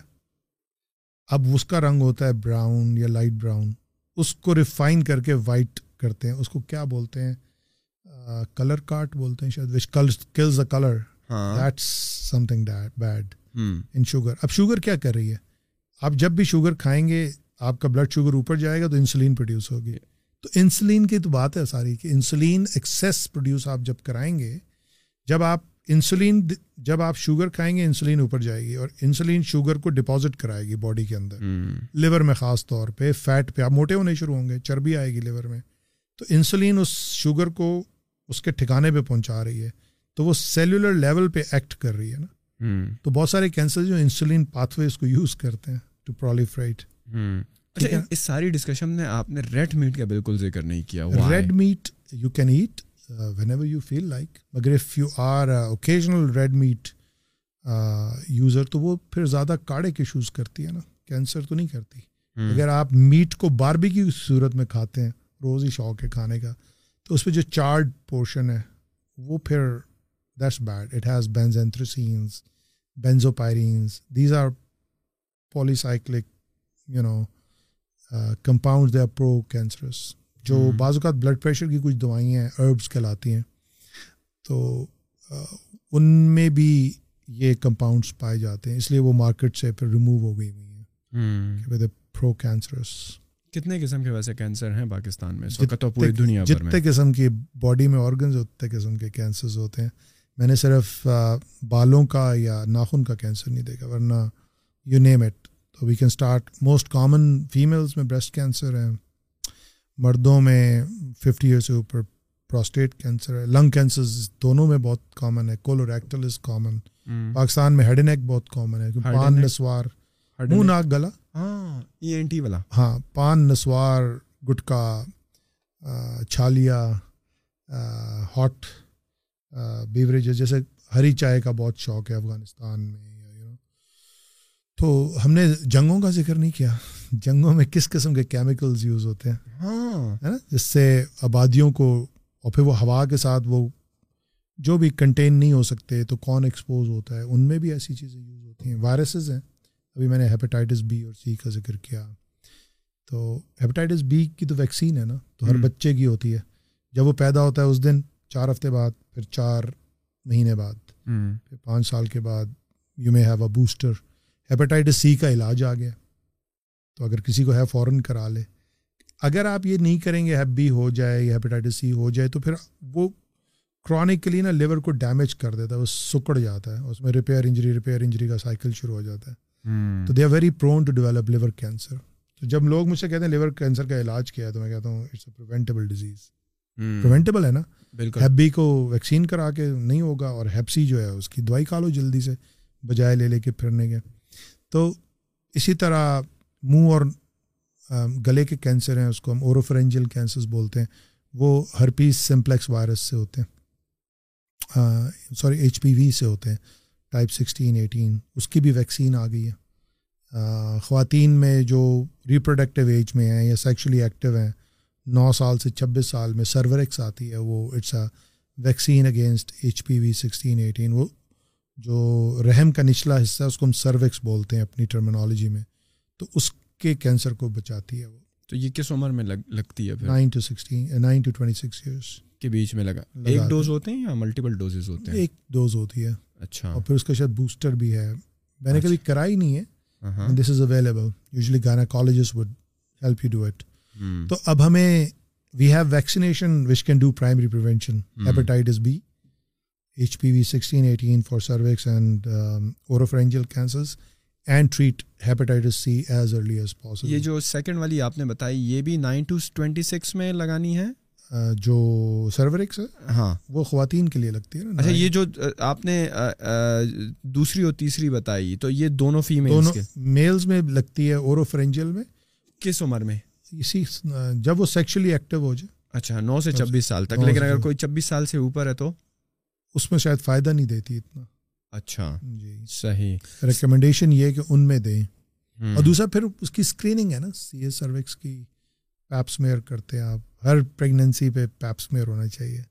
اب اس کا رنگ ہوتا ہے براؤن یا لائٹ براؤن اس کو ریفائن کر کے وائٹ کرتے ہیں۔ اس کو کیا بولتے ہیں؟ کلر کاٹ بولتے ہیں شاید which kills the colour that's something bad in sugar اب شوگر کیا کر رہی ہے؟ آپ جب بھی شوگر کھائیں گے آپ کا بلڈ شوگر اوپر جائے گا تو انسولین پروڈیوس ہوگی۔ تو انسولین کی تو بات ہے ساری کہ انسولین ایکسیس پروڈیوس آپ جب کرائیں گے جب آپ انسولین جب آپ شوگر کھائیں گے انسولین اوپر جائے گی اور انسولین شوگر کو ڈپازٹ کرائے گی باڈی کے اندر۔ لیور میں خاص طور پہ فیٹ پہ آپ موٹے ہونے شروع ہوں گے چربی آئے گی لیور میں۔ تو انسولین اس شوگر کو اس کے ٹھکانے پہ پہنچا رہی ہے۔ تو وہ سیلولر لیول پہ ایکٹ کر رہی ہے نا۔ تو بہت سارے کینسر جو انسولین پاتھ وے اس کو یوز کرتے ہیں ٹو پرولیفرائٹ اچھا اس ساری ڈسکشن میں آپ نے ریڈ میٹ کا بالکل ذکر نہیں کیا red meat you can eat whenever you feel like مگر if you are occasional red meat user تو وہ پھر زیادہ کاڑے کے ایشوز کرتی ہے نا کینسر تو نہیں کرتی۔ اگر آپ میٹ کو باربی کی صورت میں کھاتے ہیں روز ہی شوق ہے کھانے کا تو اس پہ جو چارڈ پورشن ہے وہ پھر that's bad it has benzanthracenes benzopyrenes these are polycyclic you know compound they are pro cancerous جو بعض اوقات بلڈ پریشر کی کچھ دوائیں ہیں اربس کہلاتی ہیں۔ تو ان میں بھی یہ کمپاؤنڈس پائے جاتے ہیں اس لیے وہ مارکیٹ سے پھر ریموو ہو گئی ہوئی ہیں۔ Procancerous. کتنے قسم کے ویسے کینسر ہیں پاکستان میں؟ تو پوری دنیا جتنے قسم کی باڈی میں آرگنز اتنے قسم کے کینسرز ہوتے ہیں۔ میں نے صرف بالوں کا یا ناخن کا کینسر نہیں دیکھا ورنہ یو نیم اٹ تو we can start most common families میں بریسٹ کینسر ہے. مردوں میں ففٹی ایئر سے اوپر پروسٹیٹ کینسر ہے. لنگ کینسر دونوں میں بہت کامن ہے. کولوریکٹل از کامن پاکستان میں ہیڈ نیک بہت کامن ہے. پان نسوار. منہ ناک گلا. ہاں ای این ٹی والا. ہاں پان نسوار گٹکا چھالیا ہاٹ بیوریج جیسے ہری چائے کا بہت شوق ہے افغانستان میں. تو ہم نے جنگوں کا ذکر نہیں کیا۔ جنگوں میں کس قسم کے کیمیکلز یوز ہوتے ہیں؟ ہاں۔ ہے نا؟ جس سے آبادیوں کو اور پھر وہ ہوا کے ساتھ وہ جو بھی کنٹین نہیں ہو سکتے تو کون ایکسپوز ہوتا ہے؟ ان میں بھی ایسی چیزیں یوز ہوتی ہیں۔ وائرسز ہیں۔ ابھی میں نے ہیپیٹائٹس بی اور سی کا ذکر کیا۔ تو ہیپیٹائٹس بی کی تو ویکسین ہے نا تو ہر بچے کی ہوتی ہے۔ جب وہ پیدا ہوتا ہے اس دن چار ہفتے بعد پھر چار مہینے بعد پھر پانچ سال کے بعد you may have a booster hepatitis C کا علاج آ گیا۔ تو اگر کسی کو ہے فوراً کرا لے اگر آپ یہ نہیں کریں گے ہیپ بی ہو جائے یا ہیپیٹائٹس سی ہو جائے تو پھر وہ کرانکلی نا لیور کو ڈیمیج کر دیتا ہے وہ سکڑ جاتا ہے اس میں ریپیئر انجری ریپیئر انجری کا سائیکل شروع ہو جاتا ہے۔ تو they are very prone to develop liver cancer تو جب لوگ مجھ سے کہتے ہیں لیور کینسر کا علاج کیا ہے تو میں کہتا ہوں it's a preventable disease preventable ہے نا؟ بالکل۔ ہیپ بی کو ویکسین کرا کے نہیں ہوگا اور ہیپ سی جو ہے اس کی دوائی کھا لو جلدی سے بجائے لے لے کے پھرنے کے۔ تو اسی طرح منہ اور گلے کے کینسر ہیں، اس کو ہم اوروفرینجل کینسرز بولتے ہیں، وہ ہرپیس سمپلیکس وائرس سے ہوتے ہیں سوری، ایچ پی وی سے ہوتے ہیں، ٹائپ سکسٹین، ایٹین، اس کی بھی ویکسین آ گئی ہے۔ خواتین میں جو ریپروڈکٹیو ایج میں ہیں یا سیکچولی ایکٹیو ہیں، نو سال سے چھبیس سال میں سرورکس آتی ہے، وہ it's a vaccine against H P V sixteen, eighteen, وہ جو رحم کا نچلا حصہ ہے اس کو ہم سروکس بولتے ہیں اپنی ٹرمنالوجی میں تو اس کے کینسر کو بچاتی ہے وہ۔ تو یہ کس عمر میں لگ, لگتی ہے nine to sixteen nine to twenty six years کے بیچ میں لگا۔ ایک ڈوز ہوتے ہیں یا ملٹیپل ڈوزز ہوتے ہیں؟ ایک ڈوز ہوتی ہے۔ اچھا۔ اور پھر اس کا شاید بوسٹر بھی ہے۔ میں نے کبھی کرائی نہیں ہے۔ This is available usually gynaecologist would help you do it تو اب ہمیں we have vaccination which can do primary prevention hepatitis B H P V sixteen eighteen for cervix and oropharyngeal cancers and treat hepatitis C as early as possible یہ جو second والی آپ نے بتائی یہ بھی نائن ٹو ٹوینٹی سکس میں لگانی ہے؟ جو سرورکس ہے ہاں۔ وہ خواتین کے لیے لگتی ہے نا اچھا یہ جو آپ نے دوسری اور تیسری بتائی تو یہ دونوں فیمیل دونوں میلز میں لگتی ہے اوروفرینجل میں۔ کس عمر میں؟ اسی جب وہ سیکچولی ایکٹیو ہو جائے۔ اچھا نو سے چبیس سال تک لیکن اگر کوئی چبیس سال سے اوپر ہے تو؟ اس میں شاید فائدہ نہیں دیتی اتنا۔ اچھا۔ جی۔ صحیح۔ ریکمنڈیشن یہ کہ ان میں دیں۔ اور دوسرا پھر اس کی اسکریننگ ہے نا۔ سی ایس سروکس کی پیپ سمیئر کرتے ہیں آپ۔ ہر پریگنینسی پہ پیپ سمیئر ہونا چاہیے۔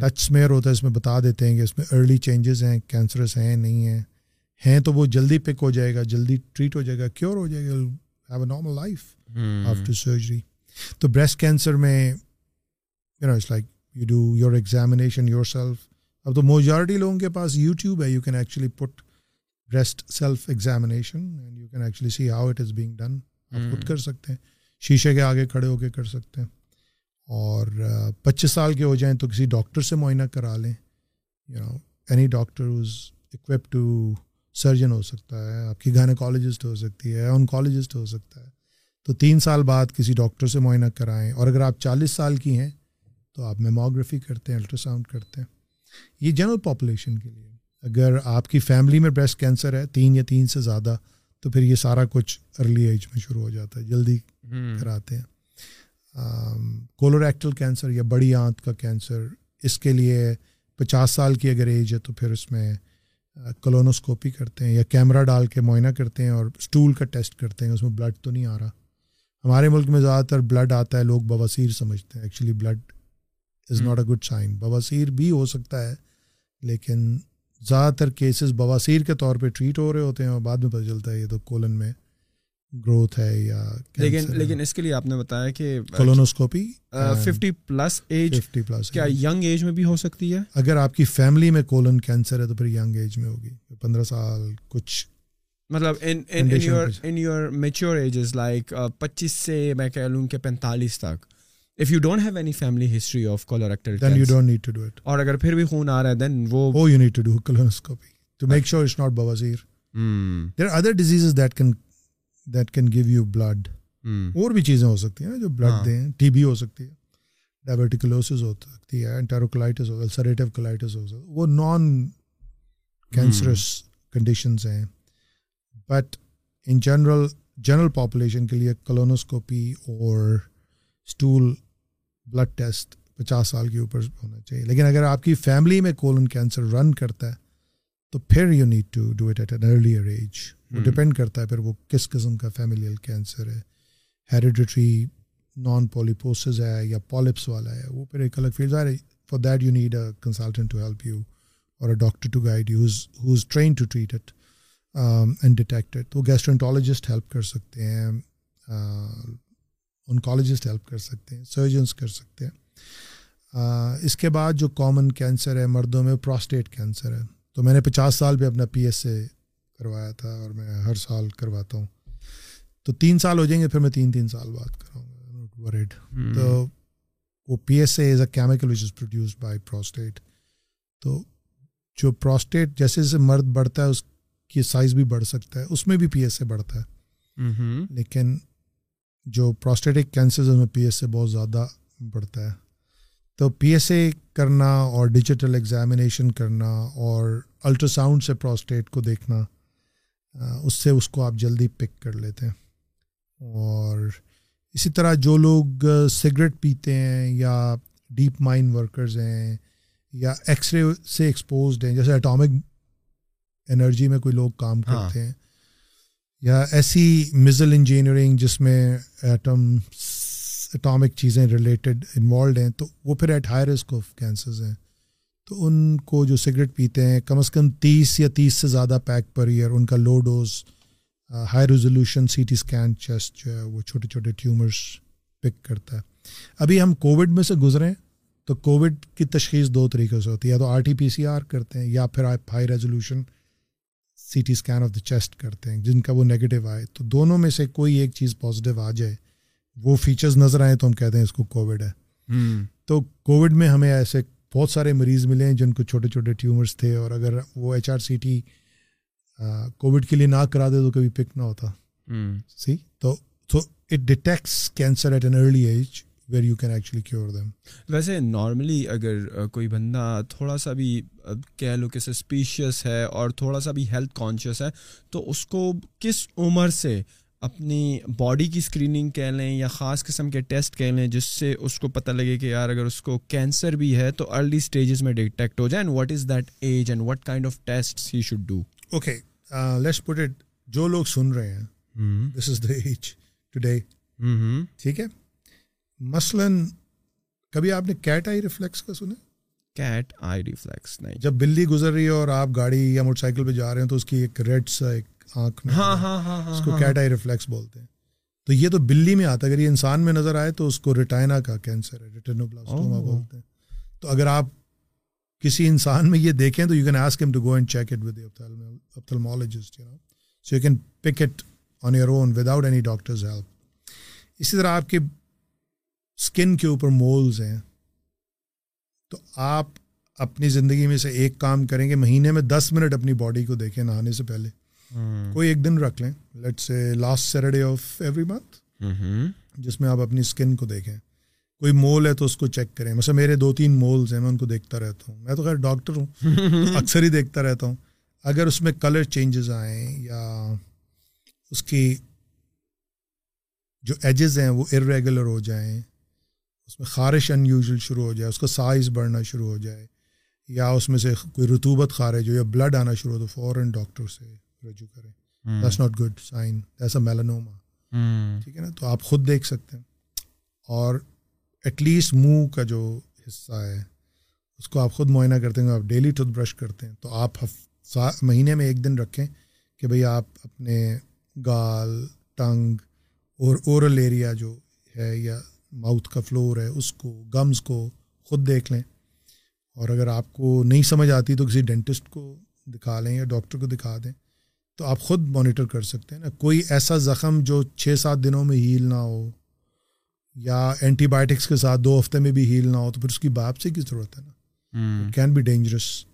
ٹچ سمیئر ہوتا ہے اس میں بتا دیتے ہیں کہ اس میں ارلی چینجز ہیں کینسرس ہیں نہیں ہیں۔ ہیں تو وہ جلدی پک ہو جائے گا جلدی ٹریٹ ہو جائے گا کیور ہو جائے گا have a normal life after surgery تو بریسٹ کینسر میں you know it's like you do your examination yourself اب تو میجارٹی لوگوں کے پاس یوٹیوب ہے you can actually put breast self examination and you can actually see how it is being done آپ خود کر سکتے ہیں۔ شیشے کے آگے کھڑے ہو کے کر سکتے ہیں۔ اور پچیس سال کے ہو جائیں تو کسی ڈاکٹر سے معائنہ کرا لیں۔ You know any doctor is equip to surgeon ہو سکتا ہے آپ کی گائنیکالوجسٹ ہو سکتی ہے انکالوجسٹ ہو سکتا ہے۔ تو تین سال بعد کسی ڈاکٹر سے معائنہ کرائیں۔ اور اگر آپ چالیس سال کی ہیں تو آپ میموگرافی کرتے ہیں الٹرا ساؤنڈ کرتے ہیں۔ یہ جنرل پاپولیشن کے لیے۔ اگر آپ کی فیملی میں بریسٹ کینسر ہے تین یا تین سے زیادہ تو پھر یہ سارا کچھ ارلی ایج میں شروع ہو جاتا ہے جلدی کراتے ہیں۔ کولوریکٹل کینسر یا بڑی آنت کا کینسر اس کے لیے پچاس سال کی اگر ایج ہے تو پھر اس میں کلونوسکوپی کرتے ہیں یا کیمرہ ڈال کے معائنہ کرتے ہیں اور اسٹول کا ٹیسٹ کرتے ہیں اس میں بلڈ تو نہیں آ رہا۔ ہمارے ملک میں زیادہ تر بلڈ آتا ہے لوگ بواسیر سمجھتے ہیں۔ Actually blood is not a good sign بواسیر بھی ہو سکتا ہے لیکن زیادہ تر کیسز بواسیر کے طور پہ ٹریٹ ہو رہے ہوتے ہیں اور بعد میں پتہ چلتا ہے یہ تو کولن میں گروتھ ہے یا لیکن لیکن اس کے لیے آپ نے بتایا کہ colonoscopy fifty plus age fifty plus کیا ینگ ایج میں بھی ہو سکتی ہے اگر آپ کی فیملی میں کولن کینسر ہے تو پھر ینگ ایج میں ہوگی پندرہ سال کچھ مطلب in your mature ages like پچیس سے میں کہہ لوں کہ پینتالیس تک if you don't have any family history of colorectal then you don't need to do it اور اگر پھر بھی خون آ رہا ہے دین وہ وہ you need to do colonoscopy to make sure it's not بوازیر there other diseases that can that can give you blood اور بھی چیزیں ہو سکتی ہیں جو بلڈ دیں. ٹی بی ہو سکتی ہے. ڈائبٹیکلوسز ہو سکتی ہے. انٹیروکلائٹس ہو سریٹیو کلائٹس ہو سکتا وہ نان کینسرس کنڈیشنز ہیں. But in general general population کے لیے کلونوسکوپی اور اسٹول بلڈ ٹیسٹ پچاس سال کے اوپر ہونا چاہیے۔ لیکن اگر آپ کی فیملی میں کولن کینسر رن کرتا ہے تو پھر you need to do it at an earlier age وہ ڈپینڈ کرتا ہے پھر وہ کس قسم کا فیملیل کینسر ہے۔ ہیریڈیٹری نان پولیپوسز ہے یا پالپس والا ہے وہ پھر ایک الگ فیلڈ ہے for that you need a consultant to help you or a doctor to guide you who's train to treat it and detected تو گیسٹرنٹالوجسٹ ہیلپ کر سکتے ہیں انکالوجسٹ ہیلپ کر سکتے ہیں سرجنس کر سکتے ہیں اس کے بعد جو کامن کینسر ہے مردوں میں پراسٹیٹ کینسر ہے۔ تو میں نے پچاس سال پہ اپنا پی ایس اے کروایا تھا اور میں ہر سال کرواتا ہوں۔ تو تین سال ہو جائیں گے پھر میں تین تین سال بعد کراؤں گا ورڈ تو وہ P S A is a chemical which is produced by prostate تو جو پروسٹیٹ جیسے جیسے مرد بڑھتا ہے اس کی سائز بھی بڑھ سکتا ہے اس میں بھی پی ایس اے بڑھتا ہے۔ لیکن جو پروسٹیٹک کینسر میں پی ایس اے بہت زیادہ بڑھتا ہے تو پی ایس اے کرنا اور ڈیجیٹل ایگزامینیشن کرنا اور الٹرا ساؤنڈ سے پروسٹیٹ کو دیکھنا اس سے اس کو آپ جلدی پک کر لیتے ہیں اور اسی طرح جو لوگ سگریٹ پیتے ہیں یا ڈیپ مائنڈ ورکرز ہیں یا ایکس رے سے ایکسپوزڈ ہیں جیسے اٹامک انرجی میں کوئی لوگ کام ہاں۔ کرتے ہیں یا ایسی مزل انجینئرنگ جس میں ایٹم اٹامک چیزیں ریلیٹڈ انوالوڈ ہیں، تو وہ پھر at high risk of cancers ہیں۔ تو ان کو جو سگریٹ پیتے ہیں، کم از کم تیس یا تیس سے زیادہ پیک پر ایئر ان کا low dose high resolution C T scan chest جو ہے، وہ چھوٹے چھوٹے ٹیومرس پک کرتا ہے۔ ابھی ہم کووڈ میں سے گزریں تو کووڈ کی تشخیص دو طریقے سے ہوتی ہے۔ یا تو R T P C R کرتے ہیں، یا پھر آپ high resolution C T scan of the chest کرتے ہیں جن کا وہ نگیٹو آئے تو دونوں میں سے کوئی ایک چیز پازیٹیو آ جائے وہ فیچرز نظر آئیں تو ہم کہتے ہیں اس کو کووڈ ہے۔ تو کووڈ میں ہمیں ایسے بہت سارے مریض ملے ہیں جن کو چھوٹے چھوٹے ٹیومرس تھے اور اگر وہ H R C T covid کے لیے نہ کرا دے تو کبھی پک نہ ہوتا۔ سی تو it detects cancer at an early age where you can actually cure them ویسے نارملی اگر کوئی بندہ تھوڑا سا بھی کہہ لو کہ سسپیشیس ہے اور تھوڑا سا بھی ہیلتھ کانشیس ہے تو اس کو کس عمر سے اپنی باڈی کی اسکریننگ کہہ لیں یا خاص قسم کے ٹیسٹ کہہ لیں جس سے اس کو پتہ لگے کہ یار اگر اس کو کینسر بھی ہے تو ارلی اسٹیجز میں ڈیٹیکٹ ہو جائے what is that age and what kind of test he should do okay let's put it جو لوگ سن رہے ہیں دس از دا ایج ٹوڈے ٹھیک ہے؟ مثلاً کبھی آپ نے کیٹ آئی ریفلیکس کا سنا کیٹ آئی ریفلیکس نہیں۔ جب بلی گزر رہی ہے اور آپ گاڑی یا موٹر سائیکل پہ جا رہے ہیں تو اس کی ایک ریڈ سا ایک آنکھ میں ہاں ہاں ہاں اس کو کیٹ آئی ریفلیکس بولتے ہیں۔ تو یہ تو بلی میں آتا ہے۔ اگر یہ انسان میں نظر آئے تو اس کو ریٹائنا کا کینسر ہے ریٹرنوبلاسٹوما بولتے ہیں۔ تو اگر آپ کسی انسان میں یہ دیکھیں تو you can ask him to go and check it with ophthalmologist you know so you can pick it on your own without any doctor's help اسی طرح آپ کے اسکن کے اوپر مولز ہیں۔ تو آپ اپنی زندگی میں سے ایک کام کریں گے مہینے میں دس منٹ اپنی باڈی کو دیکھیں نہانے سے پہلے۔ کوئی ایک دن رکھ لیں۔ Let's say last Saturday of every month جس میں آپ اپنی اسکن کو دیکھیں۔ کوئی مول ہے تو اس کو چیک کریں۔ مثلا میرے دو تین مولز ہیں میں ان کو دیکھتا رہتا ہوں۔ میں تو خیر ڈاکٹر ہوں۔ اکثر ہی دیکھتا رہتا ہوں۔ اگر اس میں کلر چینجز آئیں یا اس کی جو ایجز ہیں وہ ارریگولر ہو جائیں اس میں خارش ان یوزل شروع ہو جائے اس کا سائز بڑھنا شروع ہو جائے یا اس میں سے کوئی رتوبت خارج ہو یا بلڈ آنا شروع ہو تو فوراً ڈاکٹر سے رجوع کریں۔ دیٹس ناٹ گڈ سائن ایسا میلانوما ٹھیک ہے نا؟ تو آپ خود دیکھ سکتے ہیں۔ اور ایٹ لیسٹ منہ کا جو حصہ ہے اس کو آپ خود معائنہ کرتے ہیں آپ ڈیلی ٹوتھ برش کرتے ہیں۔ تو آپ مہینے میں ایک دن رکھیں کہ بھئی آپ اپنے گال ٹنگ اور اورل ایریا جو ہے یا ماؤتھ کا فلور ہے اس کو گمز کو خود دیکھ لیں۔ اور اگر آپ کو نہیں سمجھ آتی تو کسی ڈینٹسٹ کو دکھا لیں یا ڈاکٹر کو دکھا دیں۔ تو آپ خود مانیٹر کر سکتے ہیں نا۔ کوئی ایسا زخم جو چھ سات دنوں میں ہیل نہ ہو یا اینٹی بایوٹکس کے ساتھ دو ہفتے میں بھی ہیل نہ ہو تو پھر اس کی باپ کی ضرورت ہے نا؟ کین بی ڈینجرس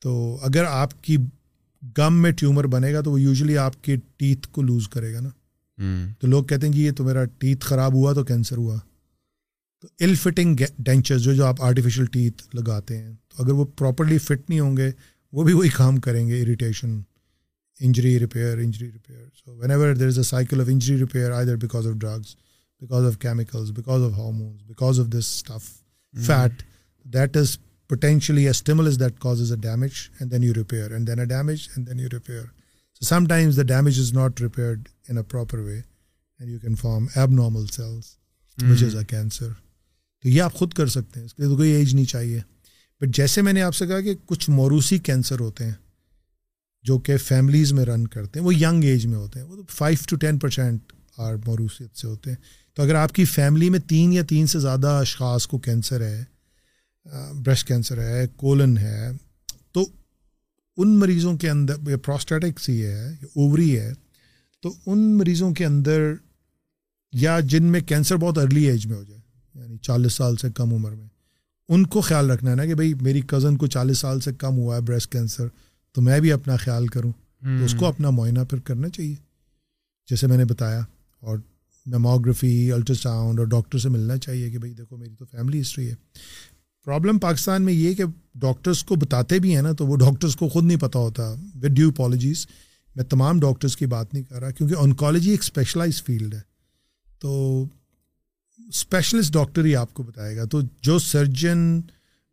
تو اگر آپ کی گم میں ٹیومر بنے گا تو وہ یوزلی آپ کے ٹیتھ کو لوز کرے گا نا۔ تو لوگ کہتے ہیں کہ یہ تو میرا ٹیتھ خراب ہوا تو کینسر ہوا۔ تو ایل فٹنگ ڈینچر جو جو آپ آرٹیفیشیل ٹیتھ لگاتے ہیں تو اگر وہ پراپرلی فٹ نہیں ہوں گے وہ بھی وہی کام کریں گے irritation injury repair injury repair so whenever there is a cycle of injury repair either because of drugs because of chemicals because of hormones because of this stuff fat that is potentially a stimulus is that cause is a damage and then you repair and then a damage and then you repair sometimes the damage is not repaired in a proper way and you can form abnormal cells which is a cancer تو یہ آپ خود کر سکتے ہیں اس کے لیے تو کوئی ایج نہیں چاہیے۔ بٹ جیسے میں نے آپ سے کہا کہ کچھ موروثی کینسر ہوتے ہیں جو کہ فیملیز میں رن کرتے ہیں وہ ینگ ایج میں ہوتے ہیں۔ وہ five to ten percent are موروثیت سے ہوتے ہیں۔ تو اگر آپ کی فیملی میں تین یا تین سے زیادہ اشخاص کو کینسر ہے بریسٹ کینسر ہے کولن ہے ان مریضوں کے اندر پروسٹیٹکس ہی ہے اووری ہے تو ان مریضوں کے اندر یا جن میں کینسر بہت ارلی ایج میں ہو جائے یعنی چالیس سال سے کم عمر میں ان کو خیال رکھنا ہے نا کہ بھائی میری کزن کو چالیس سال سے کم ہوا ہے بریسٹ کینسر تو میں بھی اپنا خیال کروں۔ تو اس کو اپنا معائنہ پھر کرنا چاہیے۔ جیسے میں نے بتایا اور میموگرافی الٹرا ساؤنڈ اور ڈاکٹر سے ملنا چاہیے کہ بھائی دیکھو میری تو فیملی ہسٹری ہے۔ پرابلم پاکستان میں یہ کہ ڈاکٹرس کو بتاتے بھی ہیں نا تو وہ ڈاکٹرس کو خود نہیں پتہ ہوتا۔ ود ڈیو پالوجیز میں تمام ڈاکٹرس کی بات نہیں کر رہا کیونکہ آنکالوجی ایک اسپیشلائز فیلڈ ہے۔ تو اسپیشلسٹ ڈاکٹر ہی آپ کو بتائے گا۔ تو جو سرجن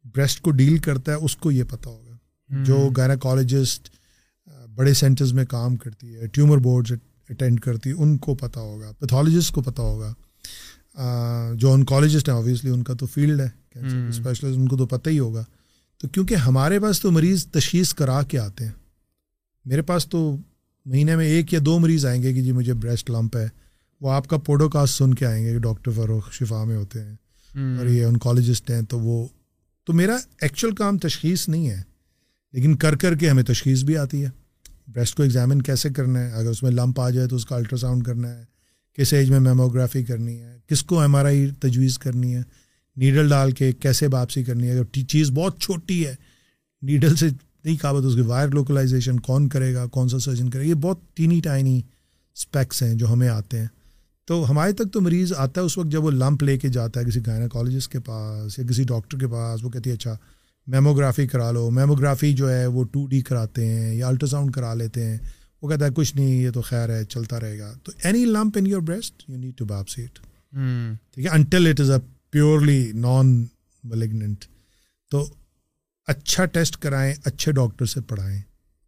بریسٹ کو ڈیل کرتا ہے اس کو یہ پتہ ہوگا۔ جو گائناکالوجسٹ بڑے سینٹرز میں کام کرتی ہے ٹیومر بورڈز اٹینڈ کرتی ہے ان کو پتہ ہوگا پیتھولوجسٹ کو پتہ ہوگا۔ جو انکالوجسٹ ہیں آبویسلی ان کا تو فیلڈ ہے اسپیشلسٹ ان کو تو پتہ ہی ہوگا۔ تو کیونکہ ہمارے پاس تو مریض تشخیص کرا کے آتے ہیں۔ میرے پاس تو مہینے میں ایک یا دو مریض آئیں گے کہ جی مجھے بریسٹ لمپ ہے۔ وہ آپ کا پوڈو کاسٹ سن کے آئیں گے کہ ڈاکٹر فروخ شفا میں ہوتے ہیں اور یہ انکالوجسٹ ہیں تو وہ تو میرا ایکچوئل کام تشخیص نہیں ہے لیکن کر کر کے ہمیں تشخیص بھی آتی ہے۔ بریسٹ کو ایگزامن کیسے کرنا ہے؟ اگر اس میں لمپ آ جائے تو اس کا الٹرا ساؤنڈ کرنا ہے۔ کس ایج میں میموگرافی کرنی ہے، کس کو ایم آر آئی تجویز کرنی ہے نیڈل ڈال کے کیسے واپسی کرنی ہے، اگر چیز بہت چھوٹی ہے نیڈل سے نہیں کہا تو اس کی وائر لوکلائزیشن کون کرے گا، کون سا سرجن کرے گا؟ یہ بہت ٹینی ٹائنی اسپیکس ہیں جو ہمیں آتے ہیں۔ تو ہمارے تک تو مریض آتا ہے، اس وقت جب وہ لمپ لے کے جاتا ہے کسی گائناکالوجسٹ کے پاس یا کسی ڈاکٹر کے پاس، وہ کہتی ہے اچھا میموگرافی کرا لو۔ میموگرافی جو ہے وہ ٹو ڈی کراتے ہیں یا الٹرا ساؤنڈ کرا لیتے ہیں۔ وہ کہتا ہے کچھ نہیں یہ تو خیر ہے چلتا رہے گا۔ تو any lump in your breast you need to biopsy ٹھیک ہے until it is a purely non malignant تو اچھا ٹیسٹ کرائیں اچھے ڈاکٹر سے پڑھائیں۔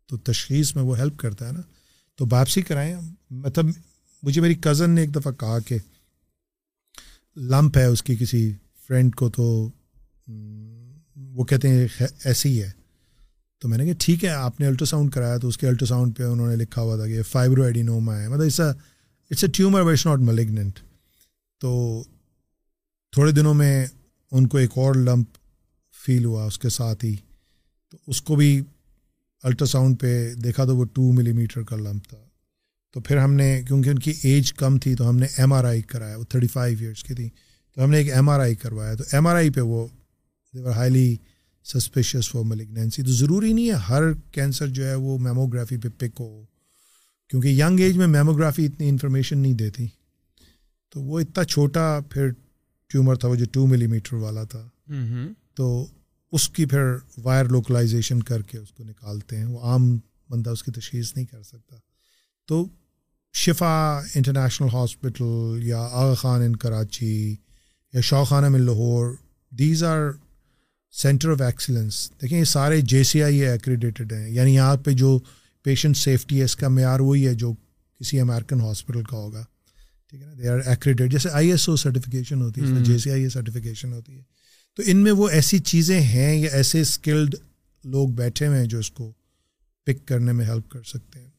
تو تشخیص میں وہ ہیلپ کرتا ہے نا۔ تو واپسی کرائیں۔ مطلب مجھے میری کزن نے ایک دفعہ کہا کہ لمپ ہے اس کی کسی فرینڈ کو تو وہ کہتے ہیں ایسی ہی ہے۔ تو میں نے کہا، ٹھیک ہے، آپ نے الٹرا ساؤنڈ کرایا تو اس کے الٹرا ساؤنڈ پہ انہوں نے لکھا ہوا تھا کہ فائبرو ایڈینوما ہے. مطلب it's a it's a tumour with not malignant تو تھوڑے دنوں میں ان کو ایک اور لمپ فیل ہوا اس کے ساتھ ہی۔ تو اس کو بھی الٹرا ساؤنڈ پہ دیکھا تو وہ ٹو ملی میٹر کا لمپ تھا۔ تو پھر ہم نے کیونکہ ان کی ایج کم تھی تو ہم نے ایم آر آئی کرایا، وہ تھرٹی فائیو ایئرس کی تھی۔ تو ہم نے ایک ایم آر آئی کروایا۔ تو ایم آر آئی پہ وہ they're highly suspicious for malignancy تو ضروری نہیں ہے ہر کینسر جو ہے وہ میموگرافی پہ پک ہو کیونکہ ینگ ایج میں میموگرافی اتنی انفارمیشن نہیں دیتی۔ تو وہ اتنا چھوٹا پھر ٹیومر تھا وہ جو ٹو ملی میٹر والا تھا۔ تو اس کی پھر وائر لوکلائزیشن کر کے اس کو نکالتے ہیں۔ وہ عام بندہ اس کی تشخیص نہیں کر سکتا۔ تو شفا انٹرنیشنل ہاسپٹل یا آغا خان ان کراچی یا شوخانہ میں Lahore these are centre of excellence. دیکھیں یہ سارے جے سی آئی ایکریڈیٹڈ ہیں۔ یعنی یہاں پہ جو پیشنٹ سیفٹی ہے اس کا معیار وہی ہے جو کسی امیرکن ہاسپٹل کا ہوگا۔ ٹھیک ہے نا؟ دے آر ایکریڈیٹ جیسے آئی ایس او سرٹیفکیشن ہوتی ہے جے سی آئی سرٹیفکیشن ہوتی ہے۔ تو ان میں وہ ایسی چیزیں ہیں یا ایسے اسکلڈ لوگ بیٹھے ہوئے ہیں جو اس کو پک کرنے میں ہیلپ کر سکتے ہیں۔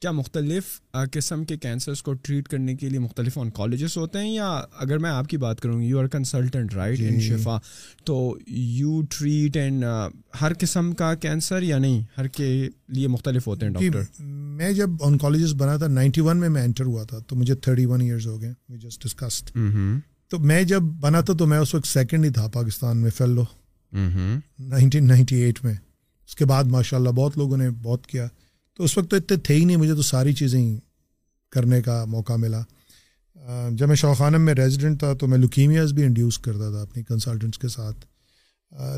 کیا مختلف قسم کے کینسرس کو ٹریٹ کرنے کے لیے مختلف آنکالوجسٹ ہوتے ہیں یا اگر میں آپ کی بات کروں you are consultant right in Shifa تو یو ٹریٹ اینڈ ہر قسم کا کینسر یا نہیں؟ ہر کے لیے مختلف ہوتے ہیں ڈاکٹر میں جب آنکالوجسٹ بنا تھا نائنٹی ون میں میں انٹر ہوا تھا تو مجھے تھرٹی ون ایئرز ہو گئے جسٹ ڈسکسڈ تو میں جب بنا تھا تو میں اس وقت سیکنڈ ہی تھا پاکستان میں فیلو نائنٹین نائنٹی ایٹ میں۔ اس کے بعد ماشاء اللہ بہت لوگوں نے بہت کیا۔ تو اس وقت تو اتنے تھے ہی نہیں، مجھے تو ساری چیزیں کرنے کا موقع ملا۔ جب میں شوخانم میں ریزیڈنٹ تھا تو میں لوکیمیاز بھی انڈیوس کرتا تھا اپنی کنسلٹنٹس کے ساتھ۔